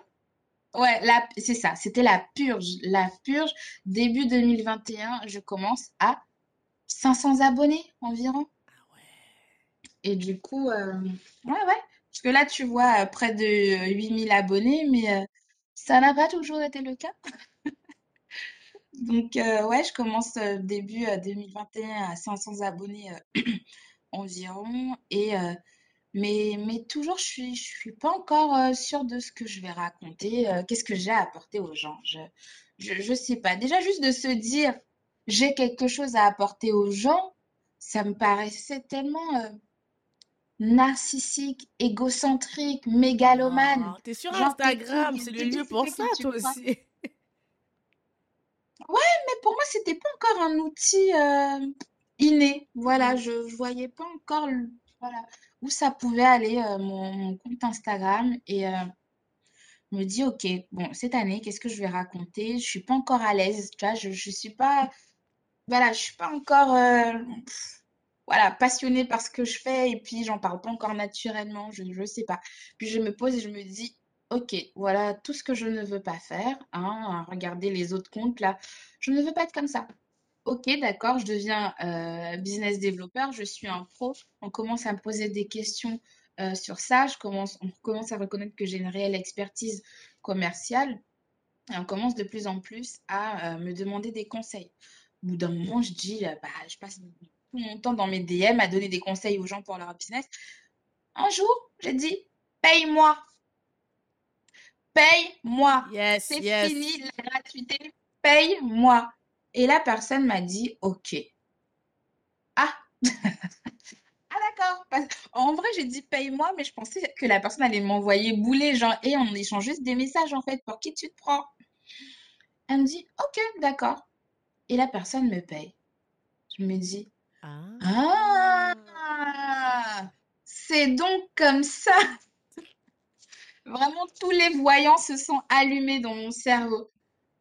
Ouais, c'est ça, c'était la purge. La purge, début 2021, je commence à 500 abonnés environ. Ah ouais. Et du coup, euh, ouais, ouais. Parce que là, tu vois, euh, près de 8000 abonnés, mais euh, ça n'a pas toujours été le cas. Donc, euh, ouais, je commence euh, début euh, 2021 à 500 abonnés euh, environ. Et, euh, mais, mais toujours, je suis, je suis pas encore euh, sûre de ce que je vais raconter. euh, qu'est-ce que j'ai à apporter aux gens? Je, je, je sais pas. Déjà, juste de se dire, j'ai quelque chose à apporter aux gens, ça me paraissait tellement euh, narcissique, égocentrique, mégalomane. Oh, t'es sur? Instagram, c'est le lieu pour ça, toi crois? Aussi. Mais pour moi, c'était pas encore un outil euh, inné. Voilà, Mm. je, je voyais pas encore le- voilà, où ça pouvait aller, euh, mon, mon compte Instagram. Et euh, je me dis, ok, bon, cette année, qu'est-ce que je vais raconter? Je suis pas encore à l'aise, tu vois, je, je suis pas, voilà, je suis pas encore, euh, pff, voilà, passionnée par ce que je fais et puis j'en parle pas encore naturellement, je, je sais pas. Puis je me pose et je me dis, ok, voilà tout ce que je ne veux pas faire, hein, regardez les autres comptes là, je ne veux pas être comme ça. Ok, d'accord, je deviens euh, business développeur, je suis un pro, on commence à me poser des questions euh, sur ça, je commence, on commence à reconnaître que j'ai une réelle expertise commerciale et on commence de plus en plus à euh, me demander des conseils. Au bout d'un moment, je dis, bah, je passe tout mon temps dans mes DM à donner des conseils aux gens pour leur business. Un jour, j'ai dit, paye-moi, paye-moi, Yes, c'est yes. fini la gratuité, paye-moi. Et la personne m'a dit, ok. Ah, ah d'accord. En vrai, j'ai dit paye-moi, mais je pensais que la personne allait m'envoyer bouler, genre, et on échange juste des messages en fait, pour qui tu te prends? Elle me dit, ok, d'accord. Et la personne me paye. Je me dis, Ah. ah, c'est donc comme ça. Vraiment, tous les voyants se sont allumés dans mon cerveau.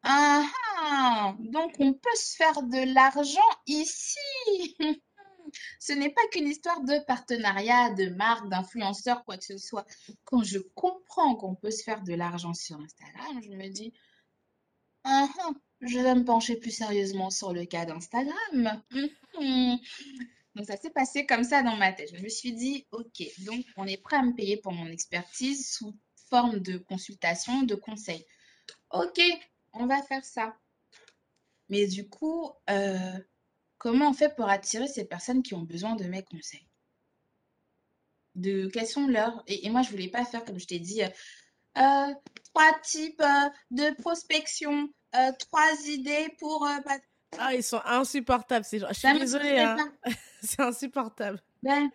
Ah, ah, donc on peut se faire de l'argent ici. Ce n'est pas qu'une histoire de partenariat, de marque, d'influenceur, quoi que ce soit. Quand je comprends qu'on peut se faire de l'argent sur Instagram, je me dis, ah, ah, je vais me pencher plus sérieusement sur le cas d'Instagram. Donc ça s'est passé comme ça dans ma tête. Je me suis dit, ok, donc on est prêt à me payer pour mon expertise sous forme de consultation, de conseils. Ok, on va faire ça. Mais du coup, euh, comment on fait pour attirer ces personnes qui ont besoin de mes conseils? De quels sont leurs... Et, et moi, je voulais pas faire, comme je t'ai dit, euh, euh, trois types de prospection, trois idées pour... Ah, ils sont insupportables, ces gens. Je suis désolée, hein. C'est insupportable. Ben,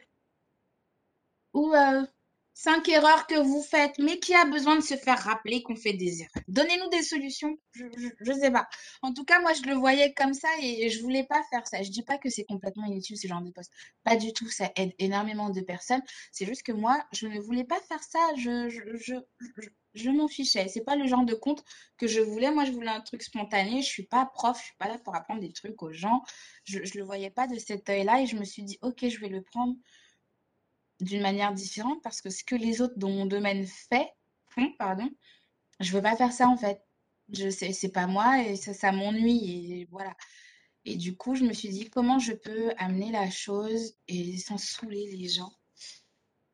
ou euh, cinq erreurs que vous faites, mais qui a besoin de se faire rappeler qu'on fait des erreurs. Donnez-nous des solutions. Je, je, sais pas. En tout cas, moi, je le voyais comme ça et je voulais pas faire ça. Je dis pas que c'est complètement inutile ce genre de poste. Pas du tout. Ça aide énormément de personnes. C'est juste que moi, je ne voulais pas faire ça. Je, je, je, je, je m'en fichais. C'est pas le genre de compte que je voulais. Moi, je voulais un truc spontané. Je suis pas prof. Je suis pas là pour apprendre des trucs aux gens. Je, je le voyais pas de cet œil-là et je me suis dit, ok, je vais le prendre d'une manière différente parce que ce que les autres dans mon domaine fait, font, pardon, je veux pas faire ça en fait. Je sais, c'est pas moi et ça, ça m'ennuie et voilà. Et du coup, je me suis dit comment je peux amener la chose et sans saouler les gens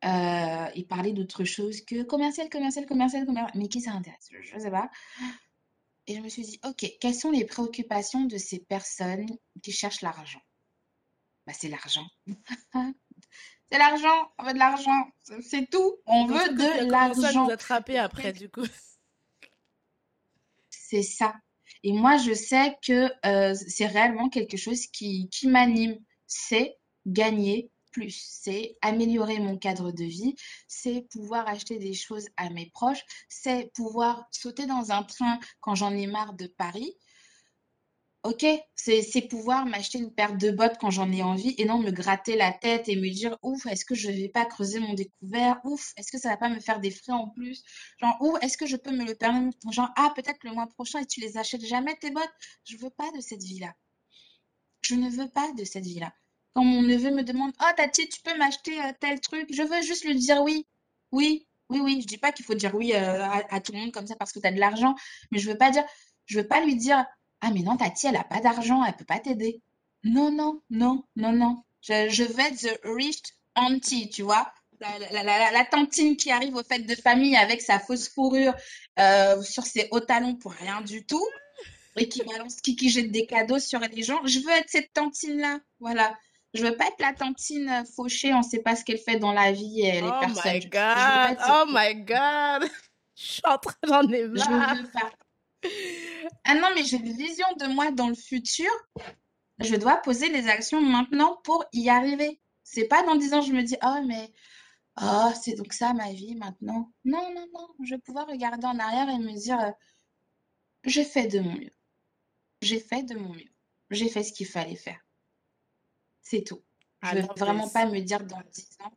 euh, et parler d'autre chose que commercial, commercial, commercial, commercial. Mais qui ça intéresse? Je, sais pas. Et je me suis dit, ok, quelles sont les préoccupations de ces personnes qui cherchent l'argent? Bah, c'est l'argent. C'est l'argent, on veut de l'argent, c'est- tout. On ça veut de commencé à nous l'argent. attraper après, du coup. C'est ça. Et moi, je sais que euh, c'est réellement quelque chose qui, qui m'anime. C'est gagner plus. C'est améliorer mon cadre de vie. C'est pouvoir acheter des choses à mes proches. C'est pouvoir sauter dans un train quand j'en ai marre de Paris. Ok, c'est pouvoir m'acheter une paire de bottes quand j'en ai envie et non me gratter la tête et me dire ouf, est-ce que je vais pas creuser mon découvert? Ouf, est-ce que ça va pas me faire des frais en plus? Genre, ouf, est-ce que je peux me le permettre? Genre, ah, peut-être le mois prochain et tu les achètes jamais tes bottes? Je veux pas de cette vie-là. Je ne veux pas de cette vie-là. Quand mon neveu me demande, oh Tati, tu peux m'acheter euh, tel truc, je veux juste lui dire oui. Oui, oui, oui. Je dis pas qu'il faut dire oui euh, à, tout le monde comme ça parce que tu as de l'argent, mais je veux pas dire, je veux pas lui dire, ah, mais non, Tati, elle a pas d'argent, elle peut pas t'aider. Non, non, non, non, non. Je, je vais être the rich auntie, tu vois. La, la, la, tantine qui arrive aux fêtes de famille avec sa fausse fourrure euh, sur ses hauts talons pour rien du tout et qui balance, qui, qui jette des cadeaux sur les gens. Je veux être cette tantine-là. Voilà. Je veux pas être la tantine fauchée, on sait pas ce qu'elle fait dans la vie et les oh personnes. My God. Oh my God! Je suis en train, j'en ai marre. Je veux pas. Ah non, mais j'ai une vision de moi dans le futur. Je dois poser les actions maintenant pour y arriver. C'est pas dans 10 ans, je me dis, oh, mais oh, c'est donc ça ma vie maintenant. Non, non, non. Je vais pouvoir regarder en arrière et me dire, euh, j'ai fait de mon mieux. J'ai fait de mon mieux. J'ai fait ce qu'il fallait faire. C'est tout. Je ne veux vraiment pas me dire dans 10 ans,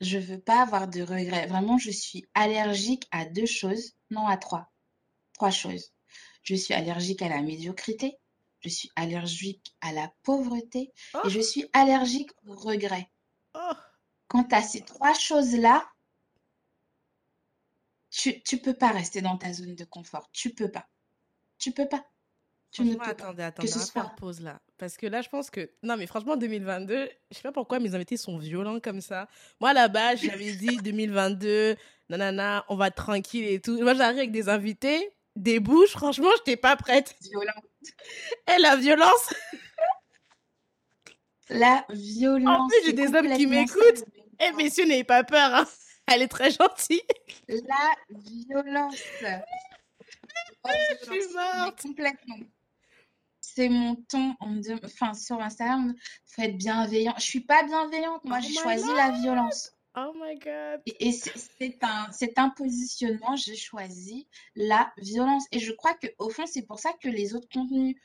je veux pas avoir de regrets. Vraiment, je suis allergique à deux choses, non à trois. Trois choses. Je suis allergique à la médiocrité, je suis allergique à la pauvreté et je oh! suis allergique au regret. Oh! Quant à ces trois choses-là, tu ne peux pas rester dans ta zone de confort. Tu peux pas. Tu peux pas. Tu ne peux attendez, pas. attendez, on va pause là. Parce que là, je pense que. Non, mais franchement, 2022, je sais pas pourquoi mes invités sont violents comme ça. Moi, là-bas, j'avais dit 2022, nanana, on va être tranquille et tout. Moi, j'arrive avec des invités, des bouches, franchement, je n'étais pas prête. Violente. Et la violence. La violence. En plus, j'ai des hommes qui m'écoutent. Eh, messieurs, n'ayez pas peur. Hein. Elle est très gentille. La violence. je suis morte. Complètement. C'est mon ton enfin, sur Instagram. Faut être bienveillant. Je suis pas bienveillante. Moi, oh j'ai choisi la violence. Oh my God. Et, c'est un, un positionnement, j'ai choisi la violence. Et je crois qu'au fond, c'est pour ça que les autres contenus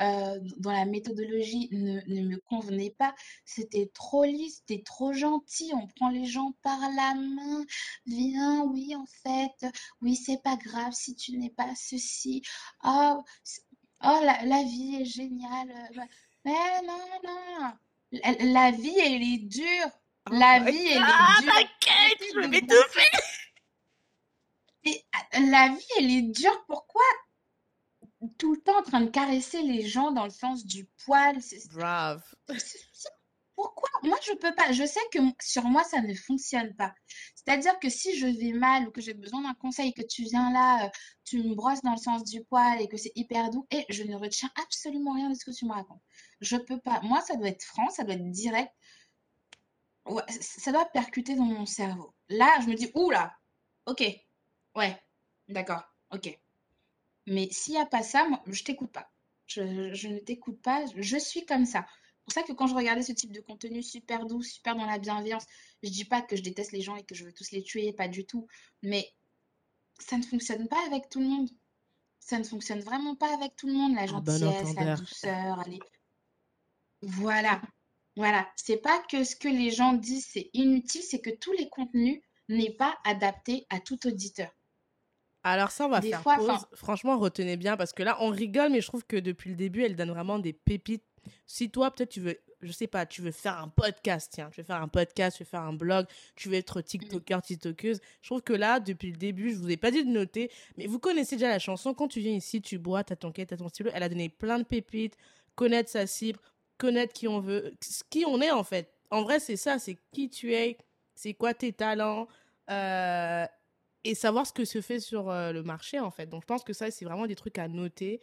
euh, dans la méthodologie ne, me convenaient pas. C'était trop lisse, c'était trop gentil. On prend les gens par la main. Viens, oui, en fait, oui, c'est pas grave si tu n'es pas ceci. Oh, oh la, vie est géniale. Mais non, non. La vie, elle est dure. Oh la vie, elle est ah, dure. t'inquiète, je vais m'étouffer. La vie, elle est dure. Pourquoi tout le temps en train de caresser les gens dans le sens du poil? Brave. Pourquoi? Moi, je peux pas. Je sais que sur moi, ça ne fonctionne pas. C'est-à-dire que si je vais mal ou que j'ai besoin d'un conseil, que tu viens là, euh, tu me brosses dans le sens du poil et que c'est hyper doux, et je ne retiens absolument rien de ce que tu me racontes. Je peux pas. Moi, ça doit être franc, ça doit être direct ça doit percuter dans mon cerveau. Là, je me dis, oula, ok, ouais, d'accord, ok. Mais s'il n'y a pas ça, moi, je t'écoute pas. Je, ne t'écoute pas, je suis comme ça. C'est pour ça que quand je regardais ce type de contenu super doux, super dans la bienveillance, je dis pas que je déteste les gens et que je veux tous les tuer, pas du tout. Mais ça ne fonctionne pas avec tout le monde. Ça ne fonctionne vraiment pas avec tout le monde, la ah, ben gentillesse, la douceur, allez. Voilà. Voilà, c'est pas que ce que les gens disent c'est inutile, c'est que tous les contenus n'est pas adapté à tout auditeur. Alors ça, on va faire pause. Franchement, retenez bien parce que là, on rigole, mais je trouve que depuis le début, elle donne vraiment des pépites. Si toi, peut-être, tu veux, je sais pas, tu veux faire un podcast, tiens, tu veux faire un podcast, tu veux faire un blog, tu veux être TikToker, TikTokeuse. Je trouve que là, depuis le début, je vous ai pas dit de noter, mais vous connaissez déjà la chanson. Quand tu viens ici, tu bois, t'as ton quête, t'as ton stylo. Elle a donné plein de pépites, connaître sa cible, connaître qui on veut, qui on est en fait. En vrai, c'est ça, c'est qui tu es, c'est quoi tes talents, euh, et savoir ce que se fait sur euh, le marché en fait. Donc je pense que ça, c'est vraiment des trucs à noter,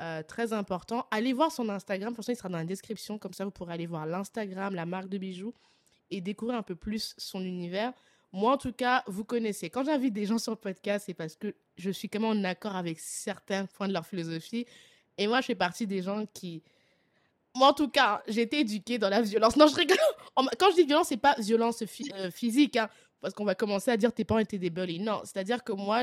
euh, très important. Allez voir son Instagram, toute façon, il sera dans la description, comme ça vous pourrez aller voir l'Instagram, la marque de bijoux, et découvrir un peu plus son univers. Moi, en tout cas, vous connaissez. Quand j'invite des gens sur le podcast, c'est parce que je suis quand même en accord avec certains points de leur philosophie. Et moi, je fais partie des gens qui, moi, en tout cas, j'ai été éduquée dans la violence. Non, je rigole. Quand je dis violence, c'est pas violence euh, physique, hein, parce qu'on va commencer à dire tes parents étaient des bullies. Non, c'est-à-dire que moi,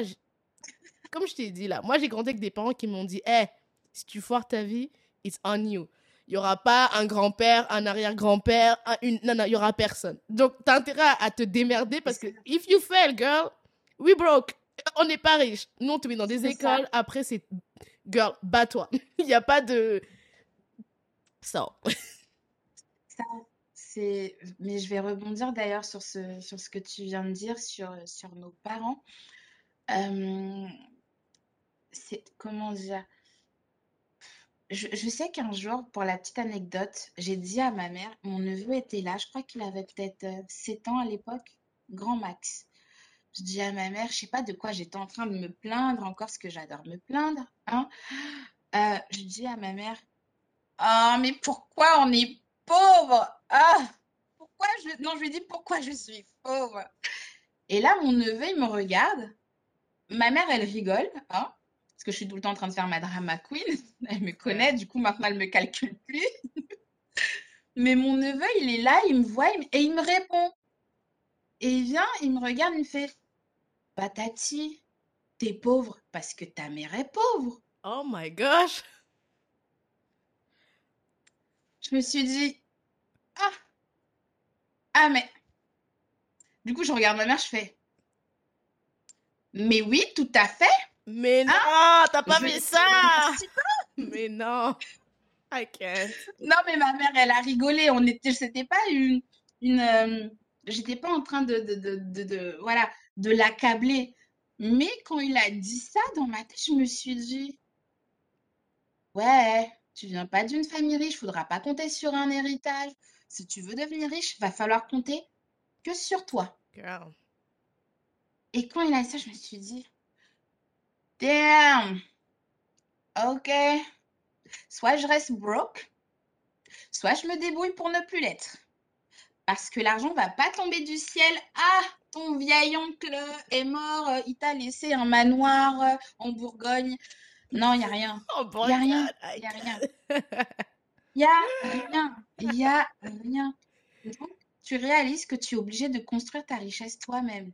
comme je t'ai dit là, moi, j'ai grandi avec des parents qui m'ont dit, hé, si tu foires ta vie, it's on you. Il y aura pas un grand-père, un arrière-grand-père, un- une... non, non, il y aura personne. Donc, t'as intérêt à- te démerder parce que if you fail, girl, we broke. On n'est pas riche. Nous, on te met dans des ça. écoles. Après, c'est girl, bats-toi. Il n'y a pas de. Ça. C'est... Mais je vais rebondir d'ailleurs sur ce, sur ce que tu viens de dire sur, sur nos parents. Euh, c'est... Comment dire? Je, je sais qu'un jour, pour la petite anecdote, j'ai dit à ma mère, mon neveu était là, je crois qu'il avait peut-être euh, 7 ans à l'époque, grand max. Je dis à ma mère, je sais pas de quoi j'étais en train de me plaindre, encore parce que j'adore me plaindre, hein. Euh, je dis à ma mère, ah, mais pourquoi on est pauvre? Ah, pourquoi je... Non, je lui dis pourquoi je suis pauvre? Et là, mon neveu, il me regarde. Ma mère, elle rigole, hein, parce que je suis tout le temps en train de faire ma drama queen. Elle me connaît, du coup, maintenant, elle me calcule plus. Mais mon neveu, il est là, il me voit et il me répond. Et il vient, il me regarde, il me fait, bah, Tati, t'es pauvre parce que ta mère est pauvre. Oh my gosh. Je me suis dit, ah, ah, mais. Du coup, je regarde ma mère, je fais, mais oui, tout à fait. Mais non, t'as pas fait ça. Mais non. I can't. Non, mais ma mère, elle a rigolé. On était, c'était pas une, une, euh, j'étais pas en train de, de, de, de, de- voilà, de l'accabler. Mais quand il a dit ça dans ma tête, je me suis dit, ouais, tu viens pas d'une famille riche, faudra pas compter sur un héritage. Si tu veux devenir riche, va falloir compter que sur toi. Girl. Et quand il a dit ça, je me suis dit, damn, ok, soit je reste broke, soit je me débrouille pour ne plus l'être. Parce que l'argent va pas tomber du ciel. Ah, ton vieil oncle est mort, il t'a laissé un manoir en Bourgogne. Non, il n'y a rien. Oh Il boy, n'y a rien. Il n'y a rien. Il n'y a rien. Il n'y a rien. Donc, tu réalises que tu es obligé de construire ta richesse toi-même.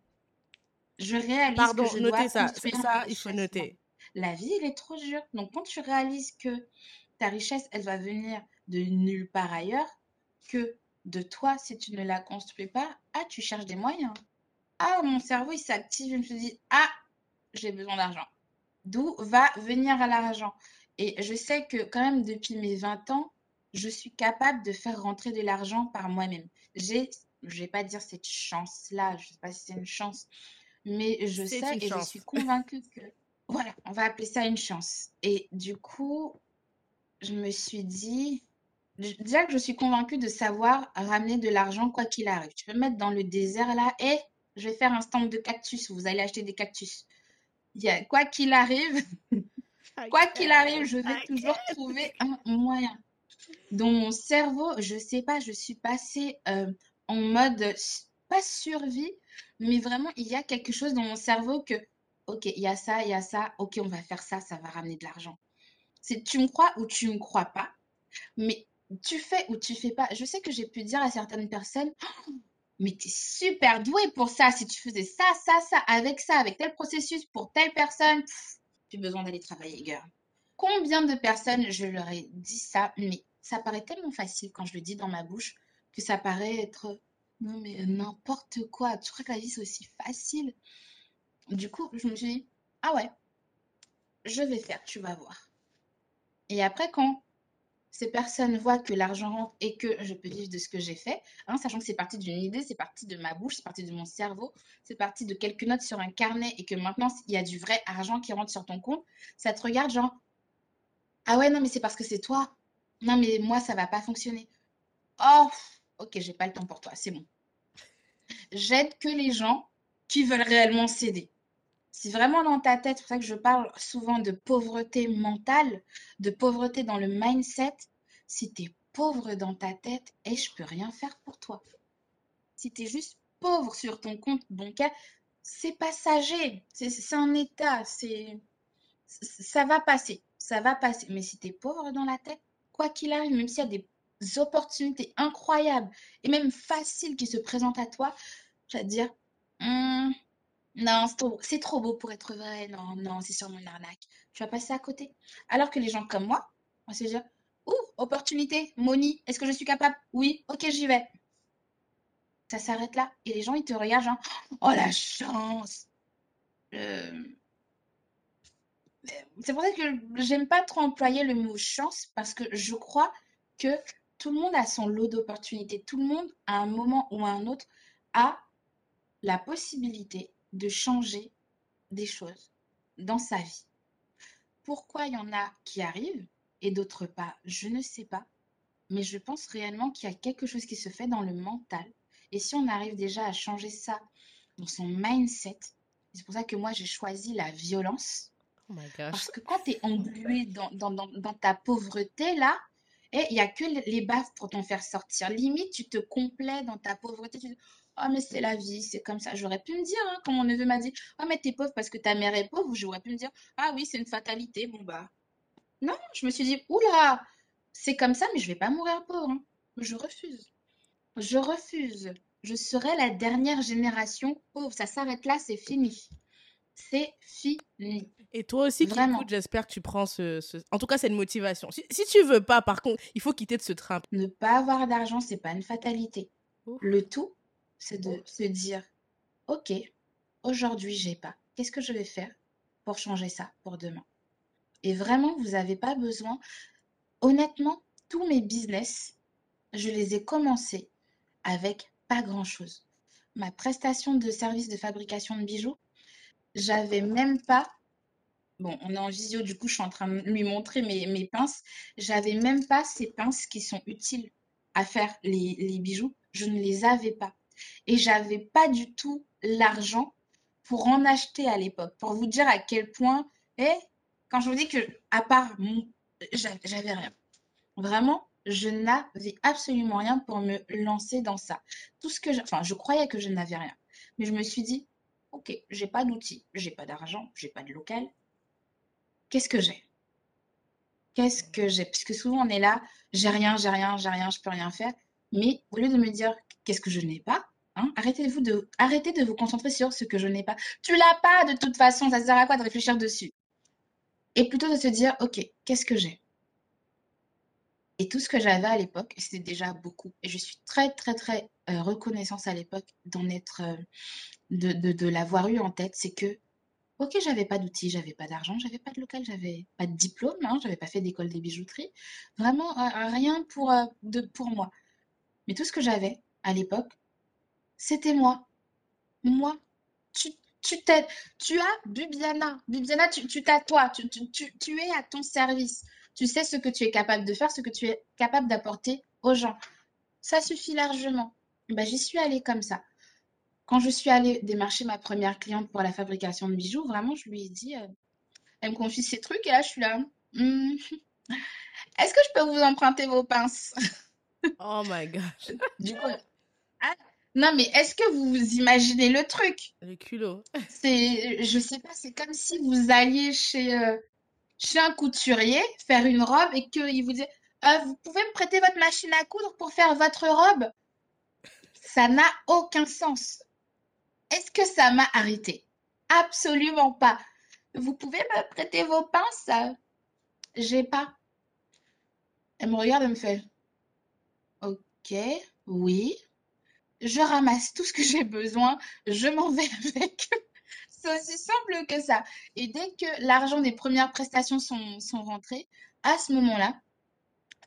Je réalise Pardon, que je dois ça. construire ça, il faut noter. la vie, elle est trop dure. Donc, quand tu réalises que ta richesse, elle va venir de nulle part ailleurs, que de toi, si tu ne la construis pas, ah, tu cherches des moyens. Ah, mon cerveau, il s'active. Je me suis dit, ah, j'ai besoin d'argent. D'où va venir l'argent? Et je sais que quand même, depuis mes 20 ans, je suis capable de faire rentrer de l'argent par moi-même. J'ai, je vais pas dire cette chance-là, je sais pas si c'est une chance, mais je sais et je suis convaincue que voilà, on va appeler ça une chance. Et du coup, je me suis dit, déjà que je suis convaincue de savoir ramener de l'argent quoi qu'il arrive. Tu peux me mettre dans le désert là, et je vais faire un stand de cactus, vous allez acheter des cactus. Il y a, quoi qu'il arrive, quoi qu'il arrive, je vais toujours trouver un moyen. Dans mon cerveau, je sais pas, je suis passée euh, en mode, pas survie, mais vraiment, il y a quelque chose dans mon cerveau que, ok, il y a ça, il y a ça, ok, on va faire ça, ça va ramener de l'argent. C'est tu me crois ou tu me crois pas, mais tu fais ou tu fais pas. Je sais que j'ai pu dire à certaines personnes, Oh, mais t'es super doué pour ça. Si tu faisais ça, ça, ça, avec ça, avec tel processus pour telle personne, plus besoin d'aller travailler, girl. Combien de personnes je leur ai dit ça, mais ça paraît tellement facile quand je le dis dans ma bouche que ça paraît être non mais n'importe quoi. Tu crois que la vie c'est aussi facile? Du coup, je me suis dit ah ouais, je vais faire, tu vas voir. Et après quand ces personnes voient que l'argent rentre et que je peux vivre de ce que j'ai fait, hein, sachant que c'est parti d'une idée, c'est parti de ma bouche, c'est parti de mon cerveau, c'est parti de quelques notes sur un carnet et que maintenant il y a du vrai argent qui rentre sur ton compte, ça te regarde genre ah ouais non mais c'est parce que c'est toi. Non mais moi ça va pas fonctionner. Oh ok j'ai pas le temps pour toi, c'est bon. J'aide que les gens qui veulent réellement s'aider. Si vraiment dans ta tête, c'est pour ça que je parle souvent de pauvreté mentale, de pauvreté dans le mindset, si tu es pauvre dans ta tête, et je peux rien faire pour toi. Si tu es juste pauvre sur ton compte bancaire, c'est passager, c'est un état, c'est ça va passer, ça va passer. Mais si tu es pauvre dans la tête, quoi qu'il arrive, même s'il y a des opportunités incroyables et même faciles qui se présentent à toi, je vais te dire, Hmm, Non, c'est trop, beau pour être vrai. Non, non, c'est sûrement une arnaque. Tu vas passer à côté. Alors que les gens comme moi, on se dire, ouh, opportunité, Moni, est-ce que je suis capable? Oui, ok, j'y vais. Ça s'arrête là. Et les gens, ils te regardent oh la chance. Euh, C'est pour ça que j'aime pas trop employer le mot chance parce que je crois que tout le monde a son lot d'opportunités. Tout le monde, à un moment ou à un autre, a la possibilité de changer des choses dans sa vie. Pourquoi il y en a qui arrivent et d'autres pas, je ne sais pas. Mais je pense réellement qu'il y a quelque chose qui se fait dans le mental. Et si on arrive déjà à changer ça dans son mindset, c'est pour ça que moi j'ai choisi la violence. Oh my gosh. Parce que quand tu es englué dans, dans, dans, dans ta pauvreté, là, et il n'y a que les- baffes pour t'en faire sortir. Limite, tu te complais dans ta pauvreté. Tu oh, mais c'est la vie, c'est comme ça. J'aurais pu me dire, hein, quand mon neveu m'a dit, oh, mais t'es pauvre parce que ta mère est pauvre, j'aurais pu me dire, ah oui, c'est une fatalité. Bon, bah. Non, je me suis dit, oula, c'est comme ça, mais je vais pas mourir pauvre. hein. Je refuse. Je refuse. Je serai la dernière génération pauvre. Ça s'arrête là, c'est fini. C'est fini. Et toi aussi qui écoutes, j'espère que tu prends ce, ce- En tout cas, c'est une motivation. Si, si tu veux pas, par contre, il faut quitter de ce train. Ne pas avoir d'argent, c'est pas une fatalité. Le tout, c'est de se dire, OK, aujourd'hui, j'ai pas. Qu'est-ce que je vais faire pour changer ça pour demain? Et vraiment, vous n'avez pas besoin. Honnêtement, tous mes business, je les ai commencés avec pas grand-chose. Ma prestation de service de fabrication de bijoux, j'avais même pas. Bon, on est en visio, du coup, je suis en train de lui montrer mes, mes pinces. J'avais même pas ces pinces qui sont utiles à faire les, les bijoux. Je ne les avais pas. Et j'avais pas du tout l'argent pour en acheter à l'époque. Pour vous dire à quel point, et quand je vous dis que, à part j'avais rien. Vraiment, je n'avais absolument rien pour me lancer dans ça. Tout ce que, je- enfin, je croyais que je n'avais rien. Mais je me suis dit, ok, j'ai pas d'outils, j'ai pas d'argent, j'ai pas de local. Qu'est-ce que j'ai? Qu'est-ce que j'ai? Puisque souvent on est là, j'ai rien, j'ai rien, j'ai rien, je peux rien faire. Mais au lieu de me dire qu'est-ce que je n'ai pas, hein, arrêtez-vous de, arrêtez de vous concentrer sur ce que je n'ai pas. Tu l'as pas de toute façon, ça sert à quoi de réfléchir dessus? Et plutôt de se dire, ok, qu'est-ce que j'ai? Et tout ce que j'avais à l'époque, c'était déjà beaucoup. Et je suis très, très, très euh, reconnaissante à l'époque d'en être, euh, de, de, l'avoir eu en tête. C'est que, ok, j'avais pas d'outils, j'avais pas d'argent, j'avais pas de local, j'avais pas de diplôme, hein, j'avais pas fait d'école des bijouteries. Vraiment, euh, rien pour, de, pour moi. Mais tout ce que j'avais à l'époque, c'était moi. Moi. Tu, tu t'aides. Tu as Bibiana. Bibiana, tu, tu t'as toi. Tu, tu, tu, tu es à ton service. Tu sais ce que tu es capable de faire, ce que tu es capable d'apporter aux gens. Ça suffit largement. Ben, j'y suis allée comme ça. Quand je suis allée démarcher ma première cliente pour la fabrication de bijoux, vraiment, je lui ai dit, euh, elle me confie ses trucs et là, je suis là. Hmm, Est-ce que je peux vous emprunter vos pinces? Oh my gosh. Du coup, non, mais est-ce que vous imaginez le truc? Le culot. C'est, je sais pas, c'est comme si vous alliez chez, euh, chez un couturier faire une robe et qu'il vous disait, Euh, vous pouvez me prêter votre machine à coudre pour faire votre robe? Ça n'a aucun sens. Est-ce que ça m'a arrêté? Absolument pas. Vous pouvez me prêter vos pinces? J'ai pas. Elle me regarde et me fait, Ok, oui. Je ramasse tout ce que j'ai besoin, je m'en vais avec. C'est aussi simple que ça. Et dès que l'argent des premières prestations sont, sont rentrés, à ce moment-là,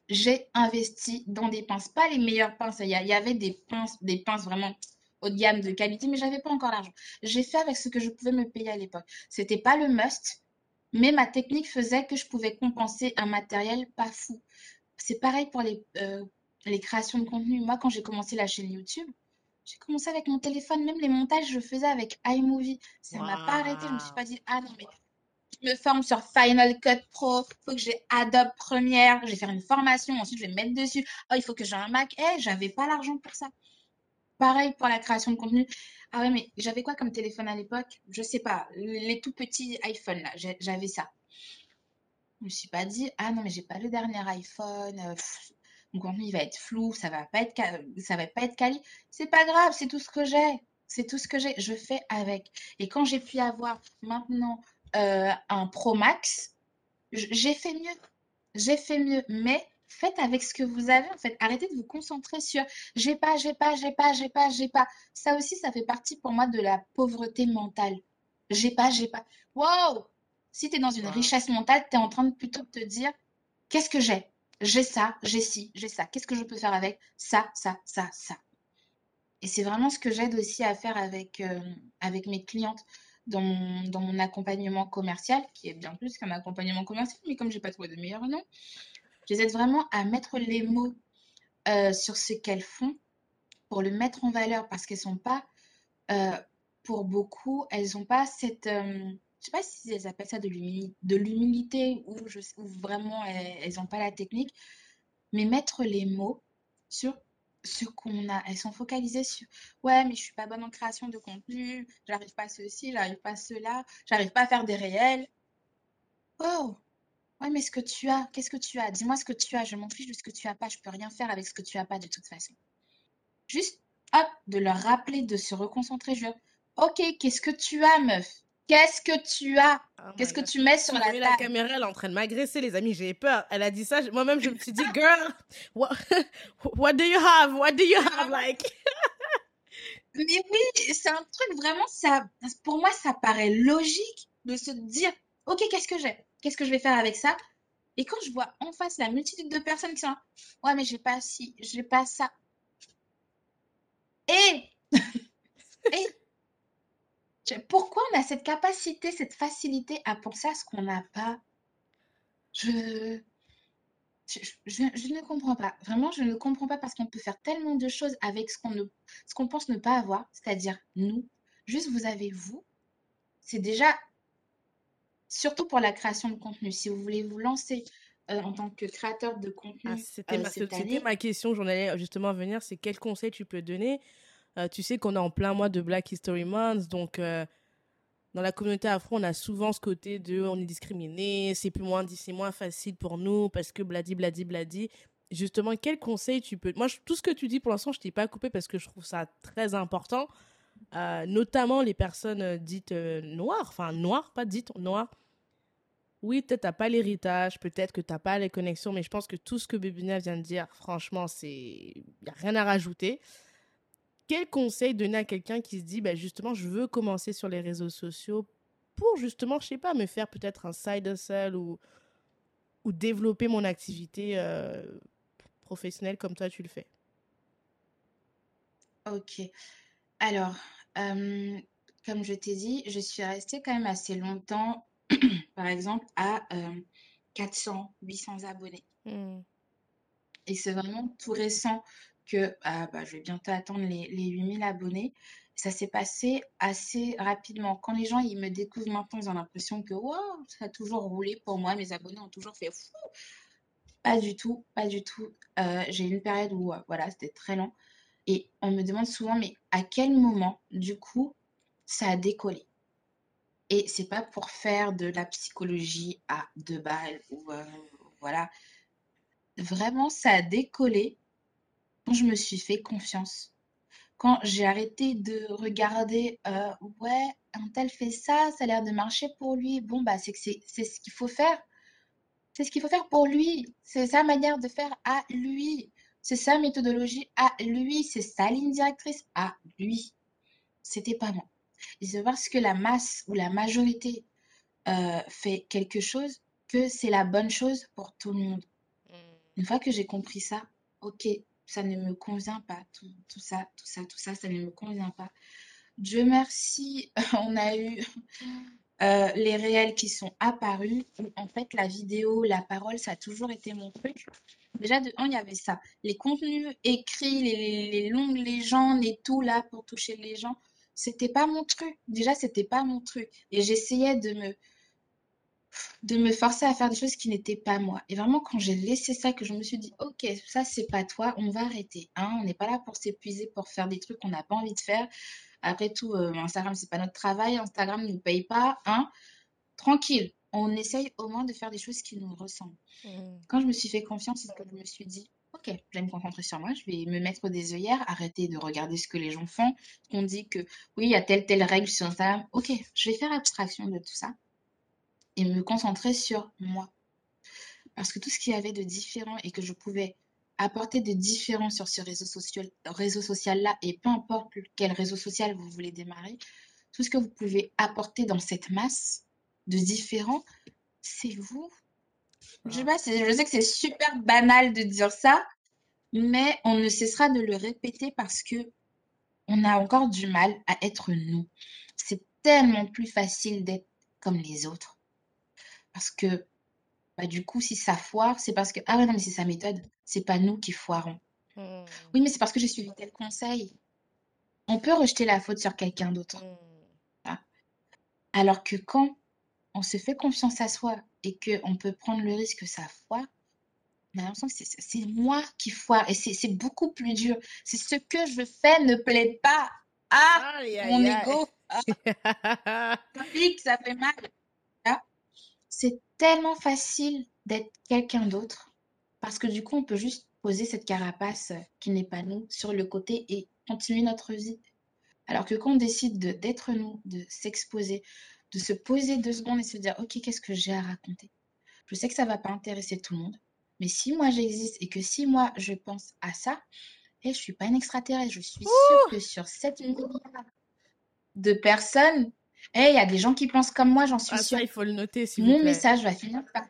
j'ai investi dans des pinces, pas les meilleures pinces. Il y, avait des pinces, des pinces vraiment haut de gamme, de qualité, mais j'avais pas encore l'argent. J'ai fait avec ce que je pouvais me payer à l'époque. C'était pas le must, mais ma technique faisait que je pouvais compenser un matériel pas fou. C'est pareil pour les, euh, les créations de contenu. Moi, quand j'ai commencé la chaîne YouTube, j'ai commencé avec mon téléphone. Même les montages, je faisais avec iMovie. Ça m'a pas arrêté. Je me suis pas dit, ah non, mais je me forme sur Final Cut Pro. Faut que j'ai Adobe Premiere. Je vais faire une formation. Ensuite, je vais me mettre dessus. Oh, il faut que j'ai un Mac. Eh, j'avais pas l'argent pour ça. Pareil pour la création de contenu. Ah ouais, mais j'avais quoi comme téléphone à l'époque? Je sais pas. Les tout petits iPhones, là. J'avais ça. Je me suis pas dit, ah non, mais j'ai pas le dernier iPhone. euh, mon contenu, il va être flou. Ça va pas être, ça va pas être quali. C'est pas grave, c'est tout ce que j'ai. C'est tout ce que j'ai. Je fais avec. Et quand j'ai pu avoir maintenant euh, un Pro Max, j'ai fait mieux. J'ai fait mieux. Mais faites avec ce que vous avez en fait. Arrêtez de vous concentrer sur j'ai pas, j'ai pas, j'ai pas, j'ai pas, j'ai pas. Ça aussi, ça fait partie pour moi de la pauvreté mentale. J'ai pas, j'ai pas. Wow! Si tu es dans une richesse mentale, tu es en train de plutôt te dire qu'est-ce que j'ai? J'ai ça, j'ai ci, j'ai ça. Qu'est-ce que je peux faire avec? Ça, ça, ça, ça? Et c'est vraiment ce que j'aide aussi à faire avec, euh, avec mes clientes dans mon, dans mon accompagnement commercial, qui est bien plus qu'un accompagnement commercial, mais comme j'ai pas trouvé de meilleur nom, je les aide vraiment à mettre les mots euh, sur ce qu'elles font pour le mettre en valeur parce qu'elles sont pas, euh, pour beaucoup, elles n'ont pas cette, je sais pas si elles appellent ça de l'humilité ou, vraiment elles n'ont pas la technique, mais mettre les mots sur ce qu'on a. Elles sont focalisées sur ouais, mais je suis pas bonne en création de contenu, j'arrive pas à ceci, j'arrive pas à cela, j'arrive pas à faire des réels. Oh, Ouais, mais ce que tu as, qu'est-ce que tu as? Dis-moi ce que tu as. Je m'en fiche de ce que tu as pas. Je peux rien faire avec ce que tu as pas de toute façon. Juste, hop, de leur rappeler, de se reconcentrer. Je ok, qu'est-ce que tu as, meuf? Qu'est-ce que tu as? Oh qu'est-ce que tu mets sur la table? la caméra, elle est en train de m'agresser, les amis. J'ai peur. Elle a dit ça. Moi-même, je me suis dit, girl, what, what do you have? What do you have? Like? Mais oui, c'est un truc vraiment, ça, pour moi, ça paraît logique de se dire, ok, qu'est-ce que j'ai? Qu'est-ce que je vais faire avec ça? Et quand je vois en face la multitude de personnes qui sont là, ouais, mais j'ai pas ci, j'ai pas ça. Et, et pourquoi on a cette capacité, cette facilité à penser à ce qu'on n'a pas? Je, je, je, ne comprends pas. Vraiment, je ne comprends pas parce qu'on peut faire tellement de choses avec ce qu'on ce qu'on pense ne pas avoir, c'est-à-dire nous. Juste, vous avez vous. C'est déjà surtout pour la création de contenu. Si vous voulez vous lancer euh, en tant que créateur de contenu, ah, c'était ma, ma, question, j'en allais justement venir, c'est quel conseil tu peux donner euh, Tu sais qu'on est en plein mois de Black History Month, donc euh, dans la communauté afro, on a souvent ce côté de on est discriminé, c'est plus moins c'est moins facile pour nous parce que bladi bladi bladi. Justement, quel conseil tu peux Moi, tout ce que tu dis pour l'instant, je t'ai pas coupé parce que je trouve ça très important. Euh, notamment les personnes dites noires, enfin noires, pas dites noires. Oui, peut-être t'as pas l'héritage, peut-être que t'as pas les connexions, mais je pense que tout ce que Bébina vient de dire, franchement, c'est, y a rien à rajouter. Quel conseil donner à quelqu'un qui se dit, bah, justement, je veux commencer sur les réseaux sociaux pour justement, je sais pas, me faire peut-être un side hustle ou, ou développer mon activité professionnelle comme toi tu le fais? Ok. Alors, comme je t'ai dit, je suis restée quand même assez longtemps, par exemple, à 400, 800 abonnés. Mmh. Et c'est vraiment tout récent que ah, bah, je vais bientôt attendre les, les 8000 abonnés. Ça s'est passé assez rapidement. Quand les gens ils me découvrent maintenant, ils ont l'impression que ça a toujours roulé pour moi, mes abonnés ont toujours fait fou. Pas du tout, pas du tout. Euh, j'ai eu une période où voilà, c'était très long. Et on me demande souvent, mais à quel moment, du coup, ça a décollé? Et c'est pas pour faire de la psychologie à deux balles ou euh, voilà. Vraiment, ça a décollé quand je me suis fait confiance. Quand j'ai arrêté de regarder, euh, ouais, un tel fait ça, ça a l'air de marcher pour lui. Bon, bah, c'est que c'est ce qu'il faut faire. C'est ce qu'il faut faire pour lui. C'est sa manière de faire à lui. C'est sa méthodologie à lui, c'est sa ligne directrice à lui. C'était pas moi. Et c'est parce que la masse ou la majorité euh, fait quelque chose que c'est la bonne chose pour tout le monde. Hmm. Une fois que j'ai compris ça, ok, ça ne me convient pas, tout, tout, ça, tout ça, tout ça, ça ne me convient pas. Dieu merci, on a eu euh, les réels qui sont apparus. En fait, la vidéo, la parole, ça a toujours été mon truc. Déjà, de il y avait ça. Les contenus écrits, les, longues légendes et tout là pour toucher les gens, c'était pas mon truc. Déjà, c'était pas mon truc. Et j'essayais de me, de me forcer à faire des choses qui n'étaient pas moi. Et vraiment, quand j'ai laissé ça, que je me suis dit, ok, ça c'est pas toi, on va arrêter. Hein, on n'est pas là pour s'épuiser, pour faire des trucs qu'on n'a pas envie de faire. Après tout, euh, Instagram, c'est pas notre travail. Instagram ne nous paye pas. Hein. Tranquille, on essaye au moins de faire des choses qui nous ressemblent. Mmh. Quand je me suis fait confiance, c'est que je me suis dit, Ok, je vais me concentrer sur moi, je vais me mettre des œillères, arrêter de regarder ce que les gens font. On dit que oui, il y a telle, telle règle sur Instagram. Ok, je vais faire abstraction de tout ça et me concentrer sur moi. Parce que tout ce qu'il y avait de différent et que je pouvais apporter de différent sur ce réseau social, réseau social-là, et peu importe quel réseau social vous voulez démarrer, tout ce que vous pouvez apporter dans cette masse de différents, c'est vous. Je sais, pas, je sais que c'est super banal de dire ça, mais on ne cessera de le répéter parce que on a encore du mal à être nous. C'est tellement plus facile d'être comme les autres. Parce que bah, du coup, si ça foire, c'est parce que, ah ouais, non, mais c'est sa méthode. C'est pas nous qui foirons. Hmm. Oui, mais c'est parce que j'ai suivi tel conseil. On peut rejeter la faute sur quelqu'un d'autre. Hmm. Alors que quand on se fait confiance à soi et qu'on peut prendre le risque que ça foire, on a l'impression que c'est moi qui foire et c'est beaucoup plus dur. C'est ce que je fais ne plaît pas à mon ego. Ah. ça fait mal. C'est tellement facile d'être quelqu'un d'autre parce que du coup, on peut juste poser cette carapace qui n'est pas nous sur le côté et continuer notre vie. Alors que quand on décide d'être nous, de s'exposer, de se poser deux secondes et se dire, OK, qu'est-ce que j'ai à raconter? Je sais que ça ne va pas intéresser tout le monde, mais si moi j'existe et que si moi je pense à ça, et eh, je ne suis pas une extraterrestre, je suis sûre que sur 7 milliards de personnes, eh, il y a des gens qui pensent comme moi, j'en suis ah, sûre. il faut le noter, Mon message va finir par.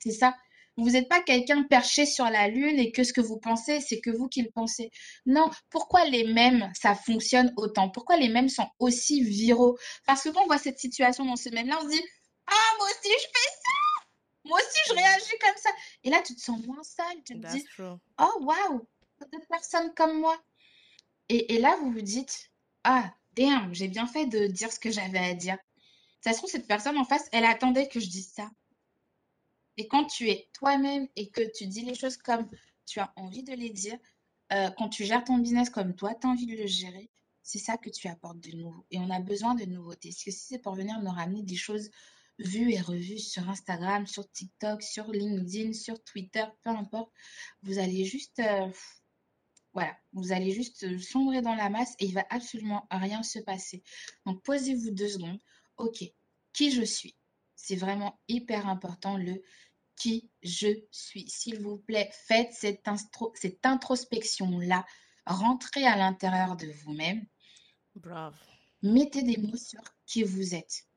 C'est ça. Vous n'êtes pas quelqu'un perché sur la lune et que ce que vous pensez, c'est que vous qui le pensez. Non. Pourquoi les mêmes, ça fonctionne autant? Pourquoi les mêmes sont aussi viraux? Parce que quand on voit cette situation dans ce même-là, on se dit Ah, moi aussi, je fais ça Moi aussi, je réagis comme ça. Et là, tu te sens moins sale. Tu te dis Oh, waouh D'autres personnes comme moi. Et, et là, vous vous dites Ah, j'ai bien fait de dire ce que j'avais à dire. Ça se trouve, cette personne en face, elle attendait que je dise ça. Et quand tu es toi-même et que tu dis les choses comme tu as envie de les dire, euh, quand tu gères ton business comme toi, tu as envie de le gérer, c'est ça que tu apportes de nouveau. Et on a besoin de nouveautés. Parce que si c'est pour venir me ramener des choses vues et revues sur Instagram, sur TikTok, sur LinkedIn, sur Twitter, peu importe, vous allez juste... Euh, voilà, vous allez juste sombrer dans la masse et il va absolument rien se passer. Donc posez-vous deux secondes. Ok, qui je suis? C'est vraiment hyper important le qui je suis. S'il vous plaît, faites cette, cette introspection-là. Rentrez à l'intérieur de vous-même. Bravo. Mettez des mots sur qui vous êtes.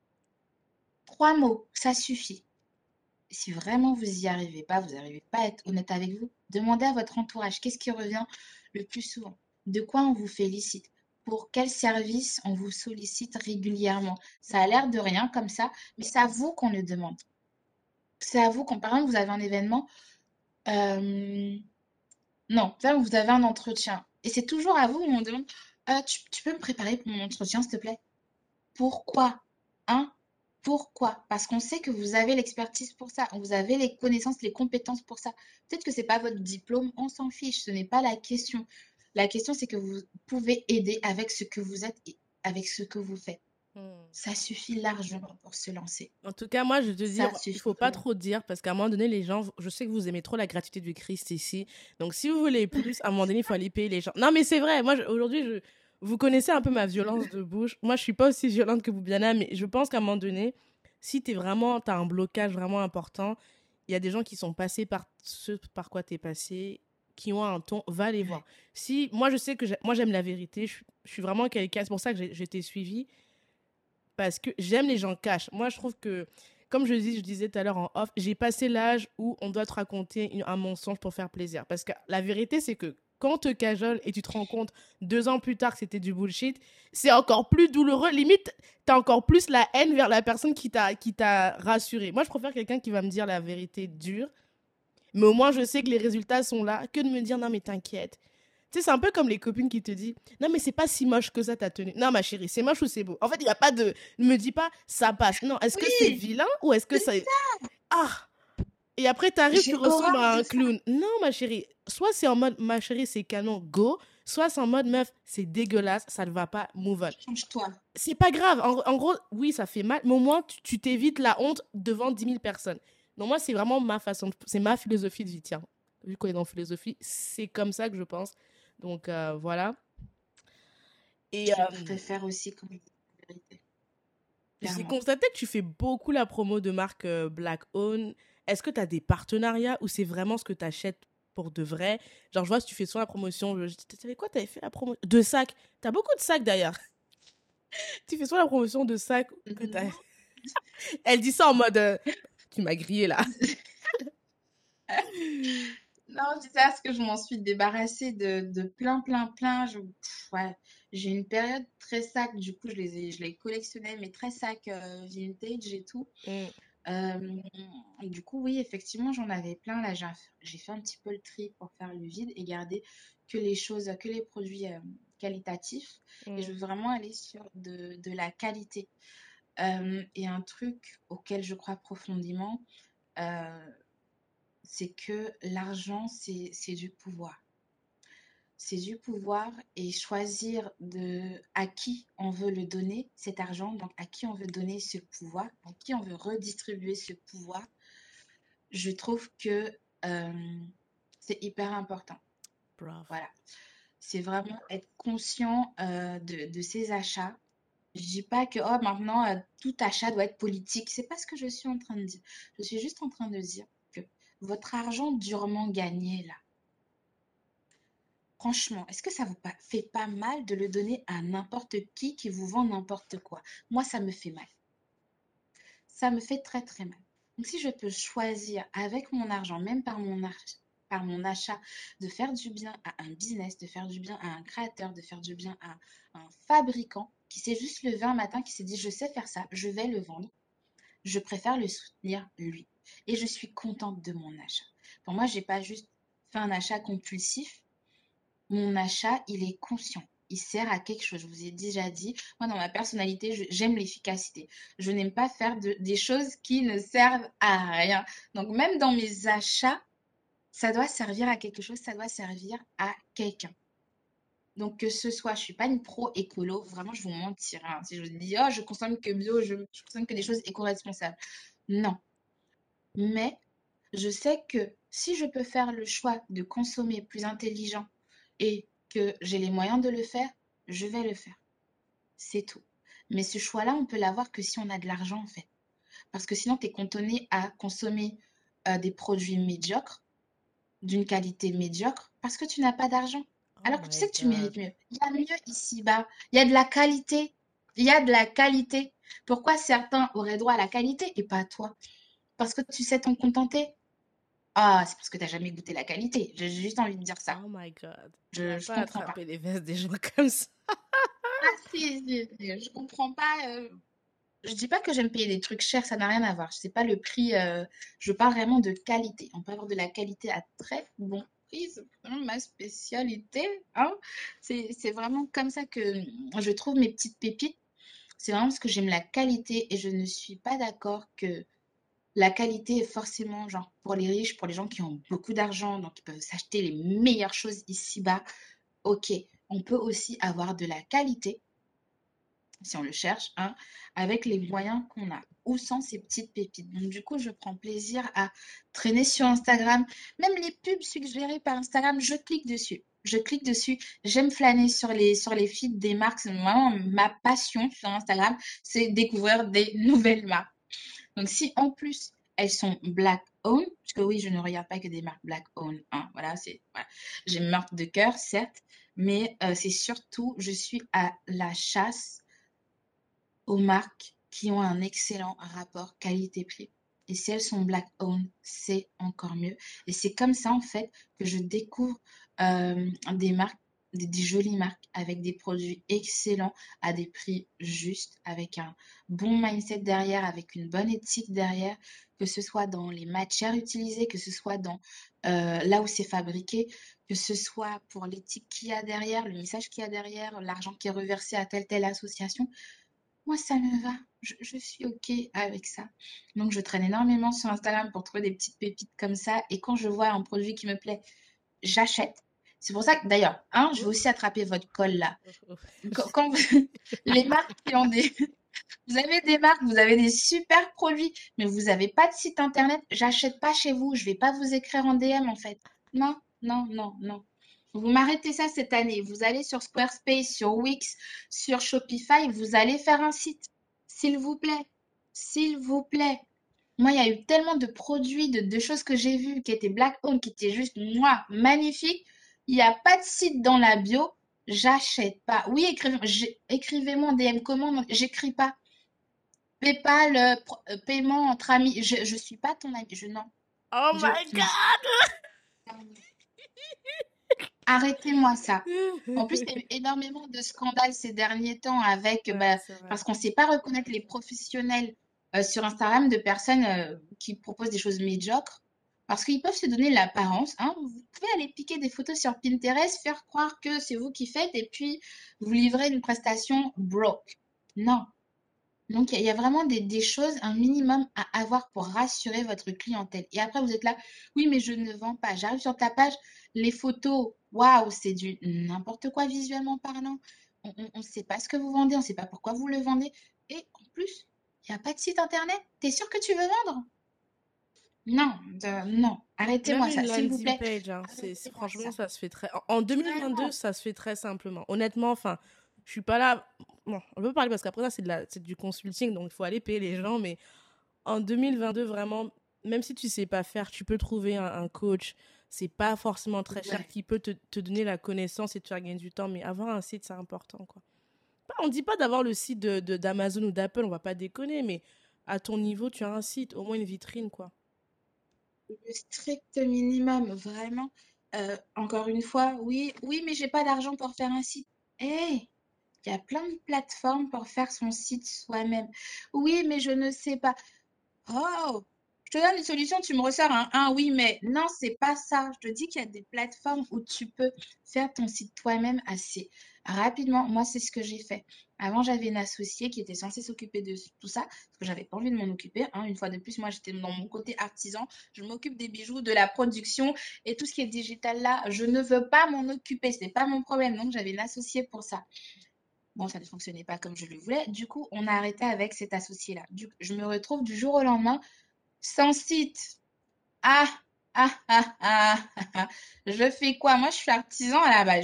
Trois mots, ça suffit. Si vraiment vous n'y arrivez pas, vous n'arrivez pas à être honnête avec vous, demandez à votre entourage qu'est-ce qui revient le plus souvent. De quoi on vous félicite? Pour quel service on vous sollicite régulièrement? Ça a l'air de rien comme ça, mais c'est à vous qu'on le demande. C'est à vous, quand par exemple vous avez un événement, euh, non, vous avez un entretien, et c'est toujours à vous où on demande, euh, tu, peux me préparer pour mon entretien, s'il te plaît? Pourquoi? Hein Pourquoi? Parce qu'on sait que vous avez l'expertise pour ça, vous avez les connaissances, les compétences pour ça. Peut-être que ce n'est pas votre diplôme, on s'en fiche, ce n'est pas la question. La question, c'est que vous pouvez aider avec ce que vous êtes et avec ce que vous faites. Hmm. Ça suffit largement pour se lancer. En tout cas, moi, je te dis, il faut pas trop dire parce qu'à un moment donné, les gens, je sais que vous aimez trop la gratuité du Christ ici. Donc, si vous voulez plus, à un moment donné, il faut aller payer les gens. Non, mais c'est vrai. Moi, aujourd'hui, je, vous connaissez un peu ma violence de bouche. Moi, je suis pas aussi violente que vous, Biana, mais je pense qu'à un moment donné, si tu vraiment, as un blocage vraiment important, il y a des gens qui sont passés par ce par quoi tu es passé, qui ont un ton, va les voir. Si, moi, je sais que moi, j'aime la vérité. Je, je suis vraiment quelqu'un, c'est pour ça que été suivie parce que j'aime les gens cash. Moi, je trouve que, comme je, dis, je disais tout à l'heure en off, j'ai passé l'âge où on doit te raconter un mensonge pour faire plaisir. Parce que la vérité, c'est que quand te cajole et tu te rends compte deux ans plus tard que c'était du bullshit, c'est encore plus douloureux. Limite, tu as encore plus la haine vers la personne qui t'a rassuré. Moi, je préfère quelqu'un qui va me dire la vérité dure. Mais au moins, je sais que les résultats sont là, que de me dire non, mais t'inquiète. Tu sais, c'est un peu comme les copines qui te disent Non, mais c'est pas si moche que ça ta tenue. Non, ma chérie, c'est moche ou c'est beau? En fait, il n'y a pas de. Ne me dis pas ça passe. Non, est-ce que c'est vilain ou est-ce que ça... Ah Et après, t'arrives, tu ressembles à un clown. Non, ma chérie. Soit c'est en mode Ma chérie, c'est canon, go. Soit c'est en mode Meuf, c'est dégueulasse, ça ne va pas, move on. Change-toi. C'est pas grave. En, gros, oui, ça fait mal, mais au moins, tu t'évites la honte devant 10 000 personnes. Donc, moi, c'est vraiment ma façon. C'est ma philosophie de vie, tiens. vu qu'on est dans philosophie, c'est comme ça que je pense. Donc euh, voilà. Et je euh, préfère aussi comme. J'ai constaté que tu fais beaucoup la promo de marque euh, Black Own. Est-ce que tu as des partenariats ou c'est vraiment ce que tu achètes pour de vrai? Genre, je vois si tu fais souvent la promotion. Je tu savais quoi? Tu avais fait la promotion de sacs. Tu as beaucoup de sacs d'ailleurs. tu fais souvent la promotion de sacs que Elle dit ça en mode Tu m'as grillé là. Non, je dis ça parce que je m'en suis débarrassée de, de plein, plein, plein. Je, ouais, j'ai une période très sac, du coup, je les ai, je les collectionnais, mais très sac euh, vintage et tout. Mm. Euh, du coup, oui, effectivement, j'en avais plein. Là, j'ai fait un petit peu le tri pour faire le vide et garder que les choses, que les produits euh, qualitatifs. Et je veux vraiment aller sur de, de la qualité. et un truc auquel je crois profondément, c'est que l'argent, c'est du pouvoir. C'est du pouvoir et choisir de à qui on veut le donner, cet argent, donc à qui on veut donner ce pouvoir, à qui on veut redistribuer ce pouvoir, je trouve que euh, c'est hyper important. Voilà. C'est vraiment être conscient euh, de, de, ses achats. Je dis pas que oh, maintenant euh, tout achat doit être politique. C'est pas ce que je suis en train de dire. Je suis juste en train de dire votre argent durement gagné là, franchement, est-ce que ça vous fait pas mal de le donner à n'importe qui qui vous vend n'importe quoi? Moi, ça me fait mal. Ça me fait très très mal. Donc si je peux choisir avec mon argent, même par mon, par mon achat, de faire du bien à un business, de faire du bien à un créateur, de faire du bien à un fabricant qui s'est juste levé un matin, qui s'est dit je sais faire ça, je vais le vendre, je préfère le soutenir lui et je suis contente de mon achat. Pour moi, je n'ai pas juste fait un achat compulsif. Mon achat, il est conscient. Il sert à quelque chose. Je vous ai déjà dit, moi, dans ma personnalité, j'aime l'efficacité. Je n'aime pas faire des choses qui ne servent à rien. Donc, même dans mes achats, ça doit servir à quelque chose, ça doit servir à quelqu'un. Donc, que ce soit, je ne suis pas une pro écolo, vraiment, je vous mentirais. Hein. Si je vous dis, oh, je consomme que bio, je, je consomme que des choses éco-responsables. Non, mais je sais que si je peux faire le choix de consommer plus intelligent et que j'ai les moyens de le faire, je vais le faire. C'est tout. Mais ce choix-là, on peut l'avoir que si on a de l'argent, en fait. Parce que sinon, tu es cantonné à consommer euh, des produits médiocres, d'une qualité médiocre, parce que tu n'as pas d'argent. Oh Alors que tu sais que tu mérites mieux. Il y a mieux ici-bas. Il y a de la qualité. Il y a de la qualité. Pourquoi certains auraient droit à la qualité et pas toi? Parce que tu sais t'en contenter Ah, c'est parce que tu n'as jamais goûté la qualité. J'ai juste envie de dire ça. Oh my god. Je, je pas comprends pas. les vestes des gens comme ça. ah, si, si, je comprends pas. Euh... Je dis pas que j'aime payer des trucs chers, ça n'a rien à voir. Je sais pas le prix. Euh, je parle vraiment de qualité. On peut avoir de la qualité à très bon prix. C'est vraiment ma spécialité. Hein c'est vraiment comme ça que je trouve mes petites pépites. C'est vraiment parce que j'aime la qualité et je ne suis pas d'accord que la qualité est forcément genre pour les riches, pour les gens qui ont beaucoup d'argent, donc ils peuvent s'acheter les meilleures choses ici-bas. Ok, on peut aussi avoir de la qualité, si on le cherche, hein, avec les moyens qu'on a ou sans ces petites pépites. Donc du coup, je prends plaisir à traîner sur Instagram. Même les pubs suggérées par Instagram, je clique dessus. Je clique dessus. J'aime flâner sur les, sur les feeds des marques. C'est vraiment ma passion sur Instagram, c'est découvrir des nouvelles marques. Donc, si en plus elles sont black owned, parce que oui, je ne regarde pas que des marques black owned, hein, voilà, c'est, j'ai une marque de cœur, certes, mais euh, c'est surtout, je suis à la chasse aux marques qui ont un excellent rapport qualité-prix. Et si elles sont black owned, c'est encore mieux. Et c'est comme ça, en fait, que je découvre euh, des marques des, jolies marques avec des produits excellents à des prix justes, avec un bon mindset derrière, avec une bonne éthique derrière, que ce soit dans les matières utilisées, que ce soit dans euh, là où c'est fabriqué, que ce soit pour l'éthique qu'il y a derrière, le message qu'il y a derrière, l'argent qui est reversé à telle telle association. Moi, ça me va. Je, je, suis OK avec ça. Donc, je traîne énormément sur Instagram pour trouver des petites pépites comme ça. Et quand je vois un produit qui me plaît, j'achète. C'est pour ça que d'ailleurs, hein, je vais aussi attraper votre col là. Quand, les marques qui ont des. Vous avez des marques, vous avez des super produits, mais vous n'avez pas de site internet, j'achète pas chez vous, je vais pas vous écrire en DM en fait. non, non, non, non. Vous m'arrêtez ça cette année. Vous allez sur Squarespace, sur Wix, sur Shopify, vous allez faire un site. S'il vous plaît. S'il vous plaît. Moi, il y a eu tellement de produits, de, choses que j'ai vues qui étaient Black Home, qui étaient juste, moi, magnifiques. Il n'y a pas de site dans la bio. J'achète pas. Oui, écrivez-moi en DM comment. J'écris pas. PayPal, euh, euh, paiement entre amis. Je ne suis pas ton ami. Je non. Oh my God! Arrêtez-moi ça. En plus, il y a eu énormément de scandales ces derniers temps avec, bah, parce qu'on ne sait pas reconnaître les professionnels euh, sur Instagram de personnes euh, qui proposent des choses médiocres. Parce qu'ils peuvent se donner l'apparence. Hein. Vous pouvez aller piquer des photos sur Pinterest, faire croire que c'est vous qui faites et puis vous livrez une prestation broke. Non. Donc, il y, a vraiment des, des, choses, un minimum à avoir pour rassurer votre clientèle. Et après, vous êtes là, oui, mais je ne vends pas. J'arrive sur ta page, les photos, waouh, c'est du n'importe quoi visuellement parlant. On ne sait pas ce que vous vendez, on ne sait pas pourquoi vous le vendez. Et en plus, il n'y a pas de site internet. T'es sûr que tu veux vendre? Non, non. Arrêtez-moi ça, s'il vous plaît. Page, hein. franchement, ça. se fait très. En 2022, ça se fait très simplement. Honnêtement, enfin, je suis pas là. Bon, on peut parler parce qu'après ça, c'est, de la... c'est du consulting, donc il faut aller payer les gens. Mais en 2022, vraiment, même si tu sais pas faire, tu peux trouver un coach c'est pas forcément très cher, qui peut te, te, donner la connaissance et te faire gagner du temps, mais avoir un site, c'est important, quoi. On dit pas d'avoir le site de, d'Amazon ou d'Apple, on va pas déconner, mais à ton niveau, tu as un site, au moins une vitrine, quoi. Le strict minimum, vraiment. Euh, encore une fois, oui, oui, mais j'ai pas d'argent pour faire un site. Eh, il y a plein de plateformes pour faire son site soi-même. Oui, mais je ne sais pas. Oh, je te donne une solution, tu me ressors un, un oui, mais non, c'est pas ça. Je te dis qu'il y a des plateformes où tu peux faire ton site toi-même assez rapidement. Moi, c'est ce que j'ai fait. Avant, j'avais une associée qui était censée s'occuper de tout ça, parce que j'avais pas envie de m'en occuper. Hein. Une fois de plus, moi, j'étais dans mon côté artisan. Je m'occupe des bijoux, de la production et tout ce qui est digital là. Je ne veux pas m'en occuper, c'est pas mon problème. Donc, j'avais une associée pour ça. Bon, ça ne fonctionnait pas comme je le voulais. Du coup, on a arrêté avec cet associé-là. Je me retrouve du jour au lendemain sans site. Ah, ah, ah, ah, ah, Je fais quoi? Moi, je suis artisan à la.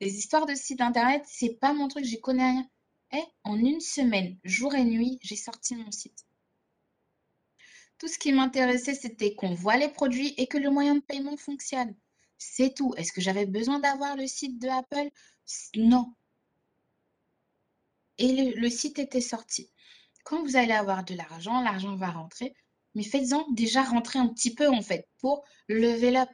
Les histoires de sites internet, c'est pas mon truc, j'y connais rien. Eh, en une semaine, jour et nuit, j'ai sorti mon site. Tout ce qui m'intéressait, c'était qu'on voit les produits et que le moyen de paiement fonctionne. C'est tout. Est-ce que j'avais besoin d'avoir le site de Apple? Non. Et le site était sorti. Quand vous allez avoir de l'argent, l'argent va rentrer mais faites-en déjà rentrer un petit peu en fait pour lever la.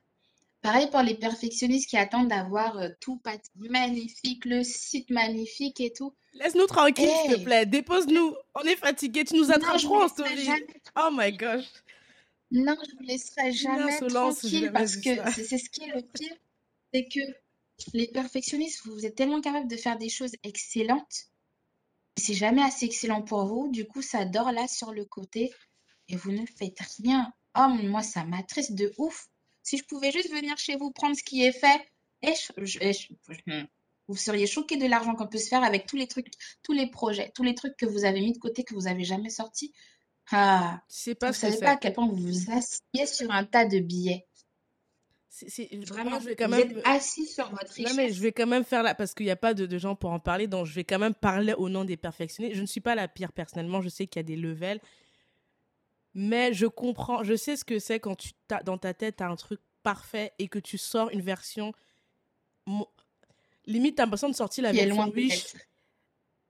Pareil pour les perfectionnistes qui attendent d'avoir euh, tout magnifique, le site magnifique et tout. Laisse-nous tranquille, s'il te plaît. Dépose-nous. On est fatigué. Tu nous attrapes trop en story. Oh my gosh. Non, je ne vous laisserai jamais tranquille parce que c'est ce qui est le pire. C'est que les perfectionnistes, vous êtes tellement capables de faire des choses excellentes. C'est jamais assez excellent pour vous. Du coup, ça dort là sur le côté et vous ne faites rien. Oh, moi, ça m'attriste de ouf. Si je pouvais juste venir chez vous prendre ce qui est fait, et hmm, vous seriez choqué de l'argent qu'on peut se faire avec tous les trucs, tous les projets, tous les trucs que vous avez mis de côté que vous avez jamais sortis. Ah, pas vous savez pas à quel point vous vous asseyez sur un tas de billets. C'est vraiment, je vais quand même. assis sur votre richesse. Non, mais je vais quand même faire là, parce qu'il n'y a pas de, de, gens pour en parler, donc je vais quand même parler au nom des perfectionnés. Je ne suis pas la pire personnellement, je sais qu'il y a des levels mais je comprends, je sais ce que c'est quand tu as, dans ta tête, tu as un truc parfait et que tu sors une version. Limite, tu as l'impression de sortir la version Wish.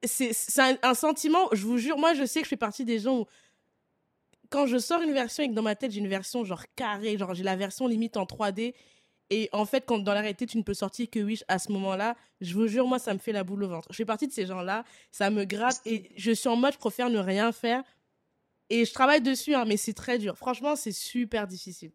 C'est un, un, sentiment, je vous jure, moi je sais que je fais partie des gens où. Quand je sors une version et que dans ma tête j'ai une version genre carrée, genre j'ai la version limite en 3D, et en fait, quand dans la réalité, tu ne peux sortir que Wish à ce moment-là, je vous jure, moi, ça me fait la boule au ventre. Je fais partie de ces gens-là, ça me gratte et je suis en mode, je préfère ne rien faire et je travaille dessus, hein, mais c'est très dur. Franchement, c'est super difficile.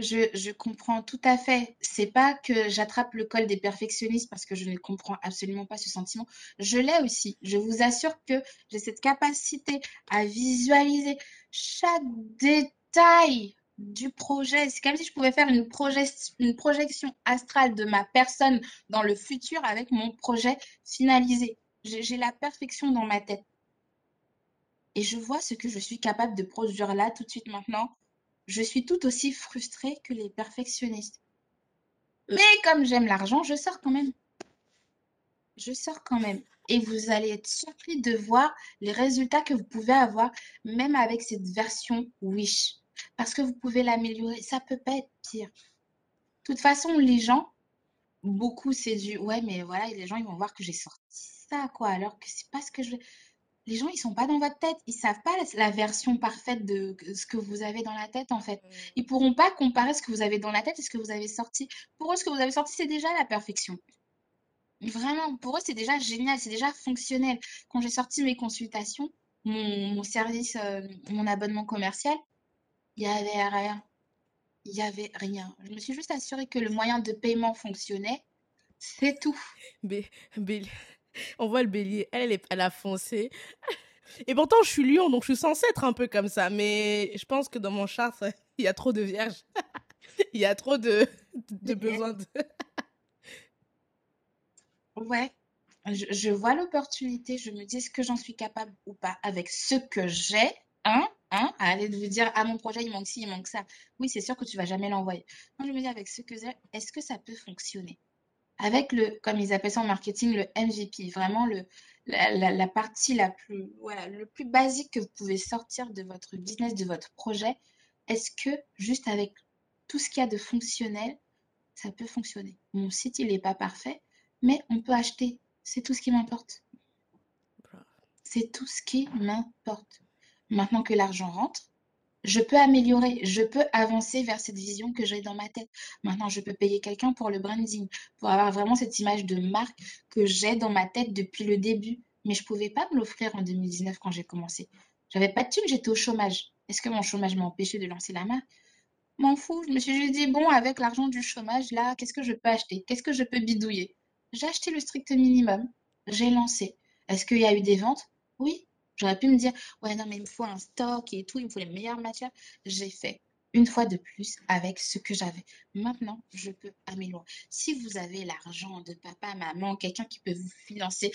Je, comprends tout à fait. C'est pas que j'attrape le col des perfectionnistes parce que je ne comprends absolument pas ce sentiment. Je l'ai aussi. Je vous assure que j'ai cette capacité à visualiser chaque détail du projet. C'est comme si je pouvais faire une projection astrale de ma personne dans le futur avec mon projet finalisé. J'ai la perfection dans ma tête et je vois ce que je suis capable de produire là tout de suite maintenant. je suis tout aussi frustrée que les perfectionnistes. Mais comme j'aime l'argent, je sors quand même. Je sors quand même. Et vous allez être surpris de voir les résultats que vous pouvez avoir, même avec cette version Wish. Parce que vous pouvez l'améliorer. Ça peut pas être pire. De toute façon, les gens, beaucoup, c'est du ouais, mais voilà, les gens, ils vont voir que j'ai sorti ça, quoi. Alors que c'est pas ce que je les gens, ils sont pas dans votre tête. Ils savent pas la, version parfaite de ce que vous avez dans la tête, en fait. Mmh. Ils pourront pas comparer ce que vous avez dans la tête et ce que vous avez sorti. Pour eux, ce que vous avez sorti, c'est déjà la perfection. Vraiment, pour eux, c'est déjà génial, c'est déjà fonctionnel. Quand j'ai sorti mes consultations, mon, service, euh, mon abonnement commercial, il y avait rien. Il y avait rien. Je me suis juste assurée que le moyen de paiement fonctionnait. C'est tout. Mais, on voit le bélier, elle, elle, a foncé. Et pourtant, je suis lion, donc je suis censée être un peu comme ça. Mais je pense que dans mon chart, il y a trop de vierges. il y a trop de, de besoin de. ouais. Je, je vois l'opportunité. Je me dis, est-ce que j'en suis capable ou pas avec ce que j'ai Hein Hein à aller de vous dire, ah, mon projet, il manque ci, il manque ça. Oui, c'est sûr que tu vas jamais l'envoyer. Moi, je me dis, avec ce que j'ai, est-ce que ça peut fonctionner? Avec le, comme ils appellent ça en marketing, le MVP, vraiment le, la, partie la plus, voilà, le plus basique que vous pouvez sortir de votre business, de votre projet. Est-ce que juste avec tout ce qu'il y a de fonctionnel, ça peut fonctionner? Mon site, il n'est pas parfait, mais on peut acheter. C'est tout ce qui m'importe. C'est tout ce qui m'importe. Maintenant que l'argent rentre, je peux améliorer, je peux avancer vers cette vision que j'ai dans ma tête. Maintenant, je peux payer quelqu'un pour le branding, pour avoir vraiment cette image de marque que j'ai dans ma tête depuis le début. Mais je ne pouvais pas me l'offrir en 2019 quand j'ai commencé. J'avais pas de thunes, j'étais au chômage. Est-ce que mon chômage m'a empêché de lancer la marque? M'en fous. Je me suis juste dit, bon, avec l'argent du chômage, là, qu'est-ce que je peux acheter? Qu'est-ce que je peux bidouiller? J'ai acheté le strict minimum. J'ai lancé. Est-ce qu'il y a eu des ventes? Oui. J'aurais pu me dire, ouais, non, mais il me faut un stock et tout, il me faut les meilleures matières. J'ai fait une fois de plus avec ce que j'avais. Maintenant, je peux améliorer. Si vous avez l'argent de papa, maman, quelqu'un qui peut vous financer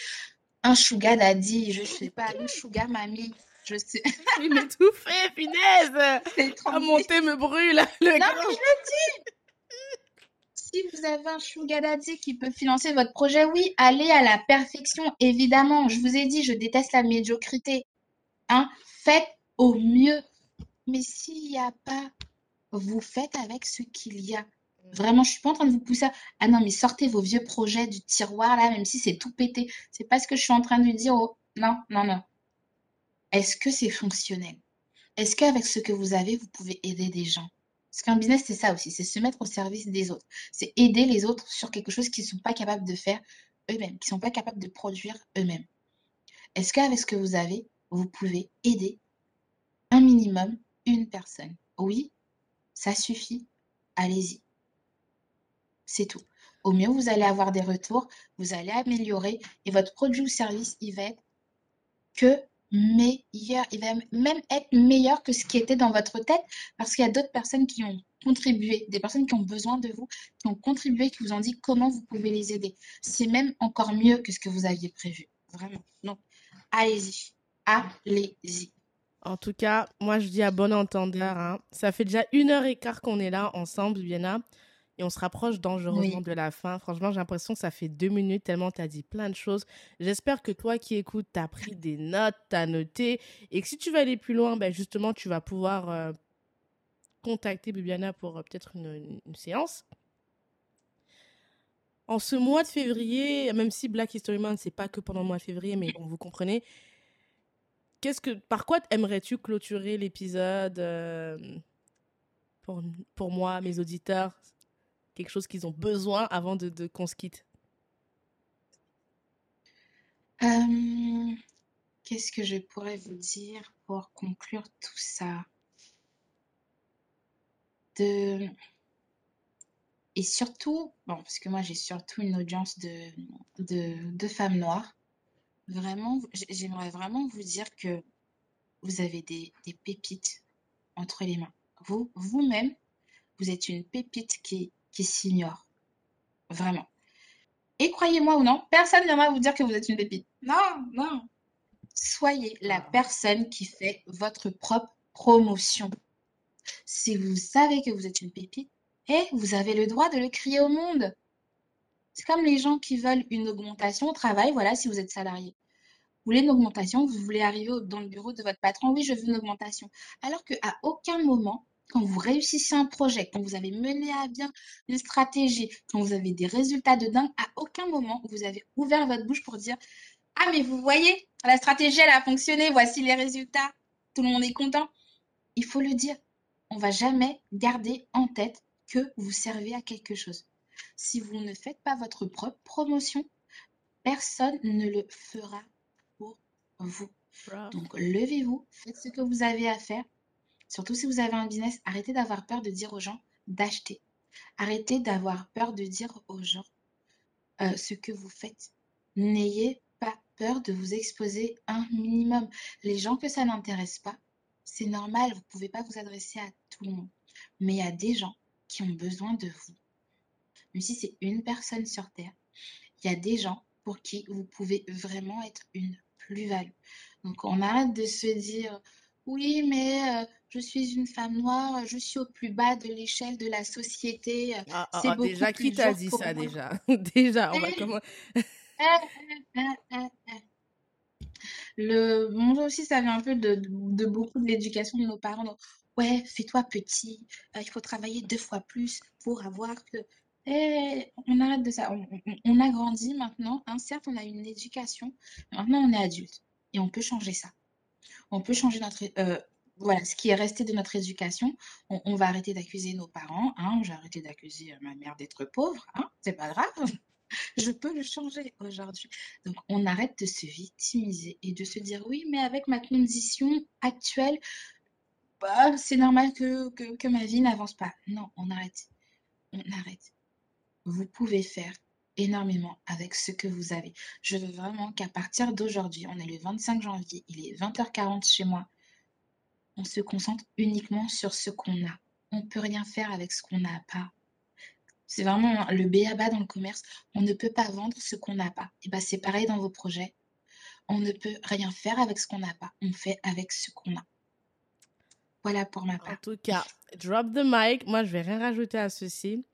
un sugar daddy, je sais pas, une sugar mamie, je sais. Il m'étouffait, punaise! C'est trop. Ah, me brûle. Le non, mais je le dis! Si vous avez un sugar daddy qui peut financer votre projet, oui, allez à la perfection, évidemment. Je vous ai dit, je déteste la médiocrité. Hein? Faites au mieux. Mais s'il n'y a pas, vous faites avec ce qu'il y a. Vraiment, je suis pas en train de vous pousser Ah non, mais sortez vos vieux projets du tiroir là, même si c'est tout pété. C'est pas ce que je suis en train de dire. Oh, non, non, non. Est-ce que c'est fonctionnel? Est-ce qu'avec ce que vous avez, vous pouvez aider des gens? Parce qu'un business, c'est ça aussi, c'est se mettre au service des autres. C'est aider les autres sur quelque chose qu'ils ne sont pas capables de faire eux-mêmes, qu'ils ne sont pas capables de produire eux-mêmes. Est-ce qu'avec ce que vous avez, vous pouvez aider un minimum une personne? Oui, ça suffit. Allez-y. C'est tout. Au mieux, vous allez avoir des retours, vous allez améliorer et votre produit ou service, il va être que meilleur. Il va même être meilleur que ce qui était dans votre tête parce qu'il y a d'autres personnes qui ont contribué, des personnes qui ont besoin de vous, qui ont contribué, qui vous ont dit comment vous pouvez les aider. C'est même encore mieux que ce que vous aviez prévu. Vraiment. Donc, allez-y. Allez-y. En tout cas, moi, je dis à bon entendeur, hein. ça fait déjà une heure et quart qu'on est là ensemble, Vienna et on se rapproche dangereusement de la fin. Franchement, j'ai l'impression que ça fait deux minutes tellement tu as dit plein de choses. J'espère que toi qui écoutes, tu as pris des notes, tu as noté et que si tu vas aller plus loin, ben justement, tu vas pouvoir euh, contacter Bibiana pour euh, peut-être une, séance. En ce mois de février, même si Black History Month, c'est pas que pendant le mois de février, mais bon, vous comprenez. Qu'est-ce que, par quoi aimerais-tu clôturer l'épisode euh, pour, pour moi, mes auditeurs? Quelque chose qu'ils ont besoin avant de, qu'on se quitte. Euh, Qu'est-ce que je pourrais vous dire pour conclure tout ça? De... Et surtout, bon, parce que moi j'ai surtout une audience de, de, de femmes noires, vraiment, j'aimerais vraiment vous dire que vous avez des, des pépites entre les mains. Vous, vous-même, vous êtes une pépite qui, qui s'ignore. Vraiment. Et croyez-moi ou non, personne ne viendra vous dire que vous êtes une pépite. Non, non. Soyez la personne qui fait votre propre promotion. Si vous savez que vous êtes une pépite, et vous avez le droit de le crier au monde. C'est comme les gens qui veulent une augmentation au travail, voilà, si vous êtes salarié. Vous voulez une augmentation, vous voulez arriver dans le bureau de votre patron, oui, je veux une augmentation. Alors qu'à aucun moment, quand vous réussissez un projet, quand vous avez mené à bien une stratégie, quand vous avez des résultats de dingue, à aucun moment vous avez ouvert votre bouche pour dire Ah, mais vous voyez, la stratégie, elle a fonctionné, voici les résultats, tout le monde est content. Il faut le dire. On va jamais garder en tête que vous servez à quelque chose. Si vous ne faites pas votre propre promotion, personne ne le fera pour vous. Donc, levez-vous, faites ce que vous avez à faire. Surtout si vous avez un business, arrêtez d'avoir peur de dire aux gens d'acheter. Arrêtez d'avoir peur de dire aux gens euh, ce que vous faites. N'ayez pas peur de vous exposer un minimum. Les gens que ça n'intéresse pas, c'est normal, vous ne pouvez pas vous adresser à tout le monde. Mais il y a des gens qui ont besoin de vous. Même si c'est une personne sur Terre, il y a des gens pour qui vous pouvez vraiment être une plus-value. Donc on arrête de se dire oui, mais euh, je suis une femme noire, je suis au plus bas de l'échelle de la société. Ah, ah, ah déjà, qui t'a dit ça déjà? Déjà, on va eh, comment eh, eh, Le monde aussi, ça vient un peu de, de beaucoup de l'éducation de nos parents ouais, fais-toi petit, euh, il faut travailler deux fois plus pour avoir que. Et on arrête de ça. On, a grandi maintenant. Hein, certes, on a une éducation. Maintenant, on est adulte. Et on peut changer ça. On peut changer notre. Euh, voilà, ce qui est resté de notre éducation. On, va arrêter d'accuser nos parents. Hein, J'ai arrêté d'accuser ma mère d'être pauvre. Hein, C'est pas grave. Je peux le changer aujourd'hui. Donc, on arrête de se victimiser et de se dire oui, mais avec ma condition actuelle, bah, c'est normal que, que, ma vie n'avance pas. Non, on arrête. On arrête. Vous pouvez faire énormément avec ce que vous avez. Je veux vraiment qu'à partir d'aujourd'hui, on est le 25 janvier, il est 20h40 chez moi, on se concentre uniquement sur ce qu'on a. On ne peut rien faire avec ce qu'on n'a pas. C'est vraiment le béaba dans le commerce. On ne peut pas vendre ce qu'on n'a pas. Et ben c'est pareil dans vos projets. On ne peut rien faire avec ce qu'on n'a pas. On fait avec ce qu'on a. Voilà pour ma part. En tout cas, drop the mic. Moi, je vais rien rajouter à ceci.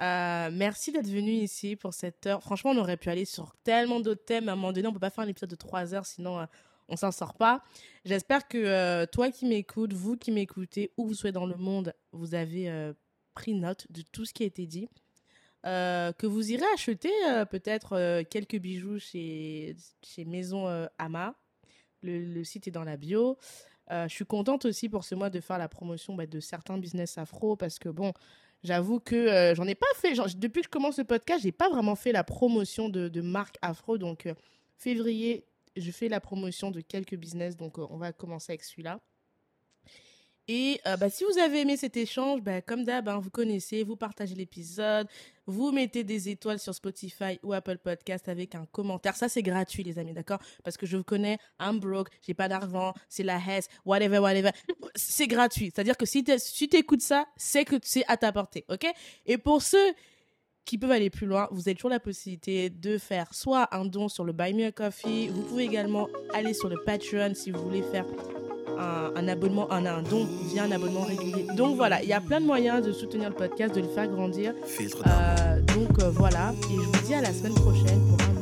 Euh, merci d'être venu ici pour cette heure. Franchement, on aurait pu aller sur tellement d'autres thèmes. À un moment donné, on peut pas faire un épisode de trois heures, sinon euh, on s'en sort pas. J'espère que euh, toi qui m'écoutes, vous qui m'écoutez, où vous soyez dans le monde, vous avez pris note de tout ce qui a été dit. que vous irez acheter peut-être quelques bijoux chez, chez Maison Ama. Le, site est dans la bio. Euh, je suis contente aussi pour ce mois de faire la promotion bah, de certains business afro parce que bon, j'avoue que euh, j'en ai pas fait. depuis que je commence le podcast, j'ai pas vraiment fait la promotion de, de marques afro. Donc, euh, février, je fais la promotion de quelques business. Donc, on va commencer avec celui-là. Et euh, bah, si vous avez aimé cet échange, bah, comme d'hab, hein, vous connaissez, vous partagez l'épisode, vous mettez des étoiles sur Spotify ou Apple Podcast avec un commentaire. Ça, c'est gratuit, les amis, d'accord? Parce que je vous connais, I'm broke, j'ai pas d'argent, c'est la hesse, whatever, whatever. C'est gratuit. C'est-à-dire que si tu écoutes ça, c'est que c'est à ta portée, ok? Et pour ceux qui peuvent aller plus loin, vous avez toujours la possibilité de faire soit un don sur le Buy Me a Coffee, vous pouvez également aller sur le Patreon si vous voulez faire un, abonnement, un, un don via un abonnement régulier. Donc voilà, il y a plein de moyens de soutenir le podcast, de le faire grandir. Euh, donc euh, voilà, et je vous dis à la semaine prochaine pour un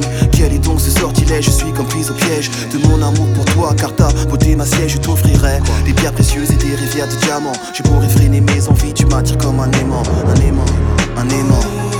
Quel est donc ce sortilège Je suis comme prise au piège de mon amour pour toi Car ta beauté ma je t'offrirai Des pierres précieuses et des rivières de diamants. Je pourrais freiner mes envies Tu m'attires comme un aimant Un aimant, un aimant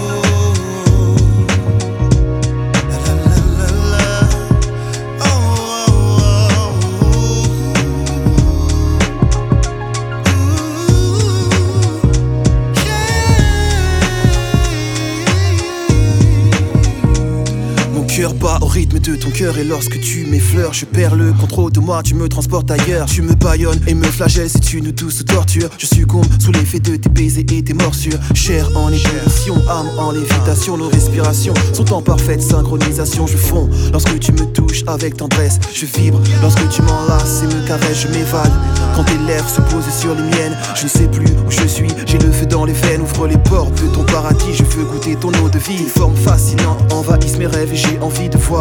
rythme de ton cœur et lorsque tu m'effleures, je perds le contrôle de moi, tu me transportes ailleurs. Tu me baillonnes et me flagelles, c'est une douce torture. Je succombe sous l'effet de tes baisers et tes morsures. Chair en ébullition, âme en lévitation, nos respirations sont en parfaite synchronisation. Je fonds lorsque tu me touches avec tendresse, je vibre lorsque tu m'enlaces et me caresses, je m'évade. Quand tes lèvres se posent sur les miennes, je ne sais plus où je suis, j'ai le feu dans les veines, ouvre les portes de ton paradis, je veux goûter ton eau de vie. Forme fascinante envahissent mes rêves et j'ai envie de voir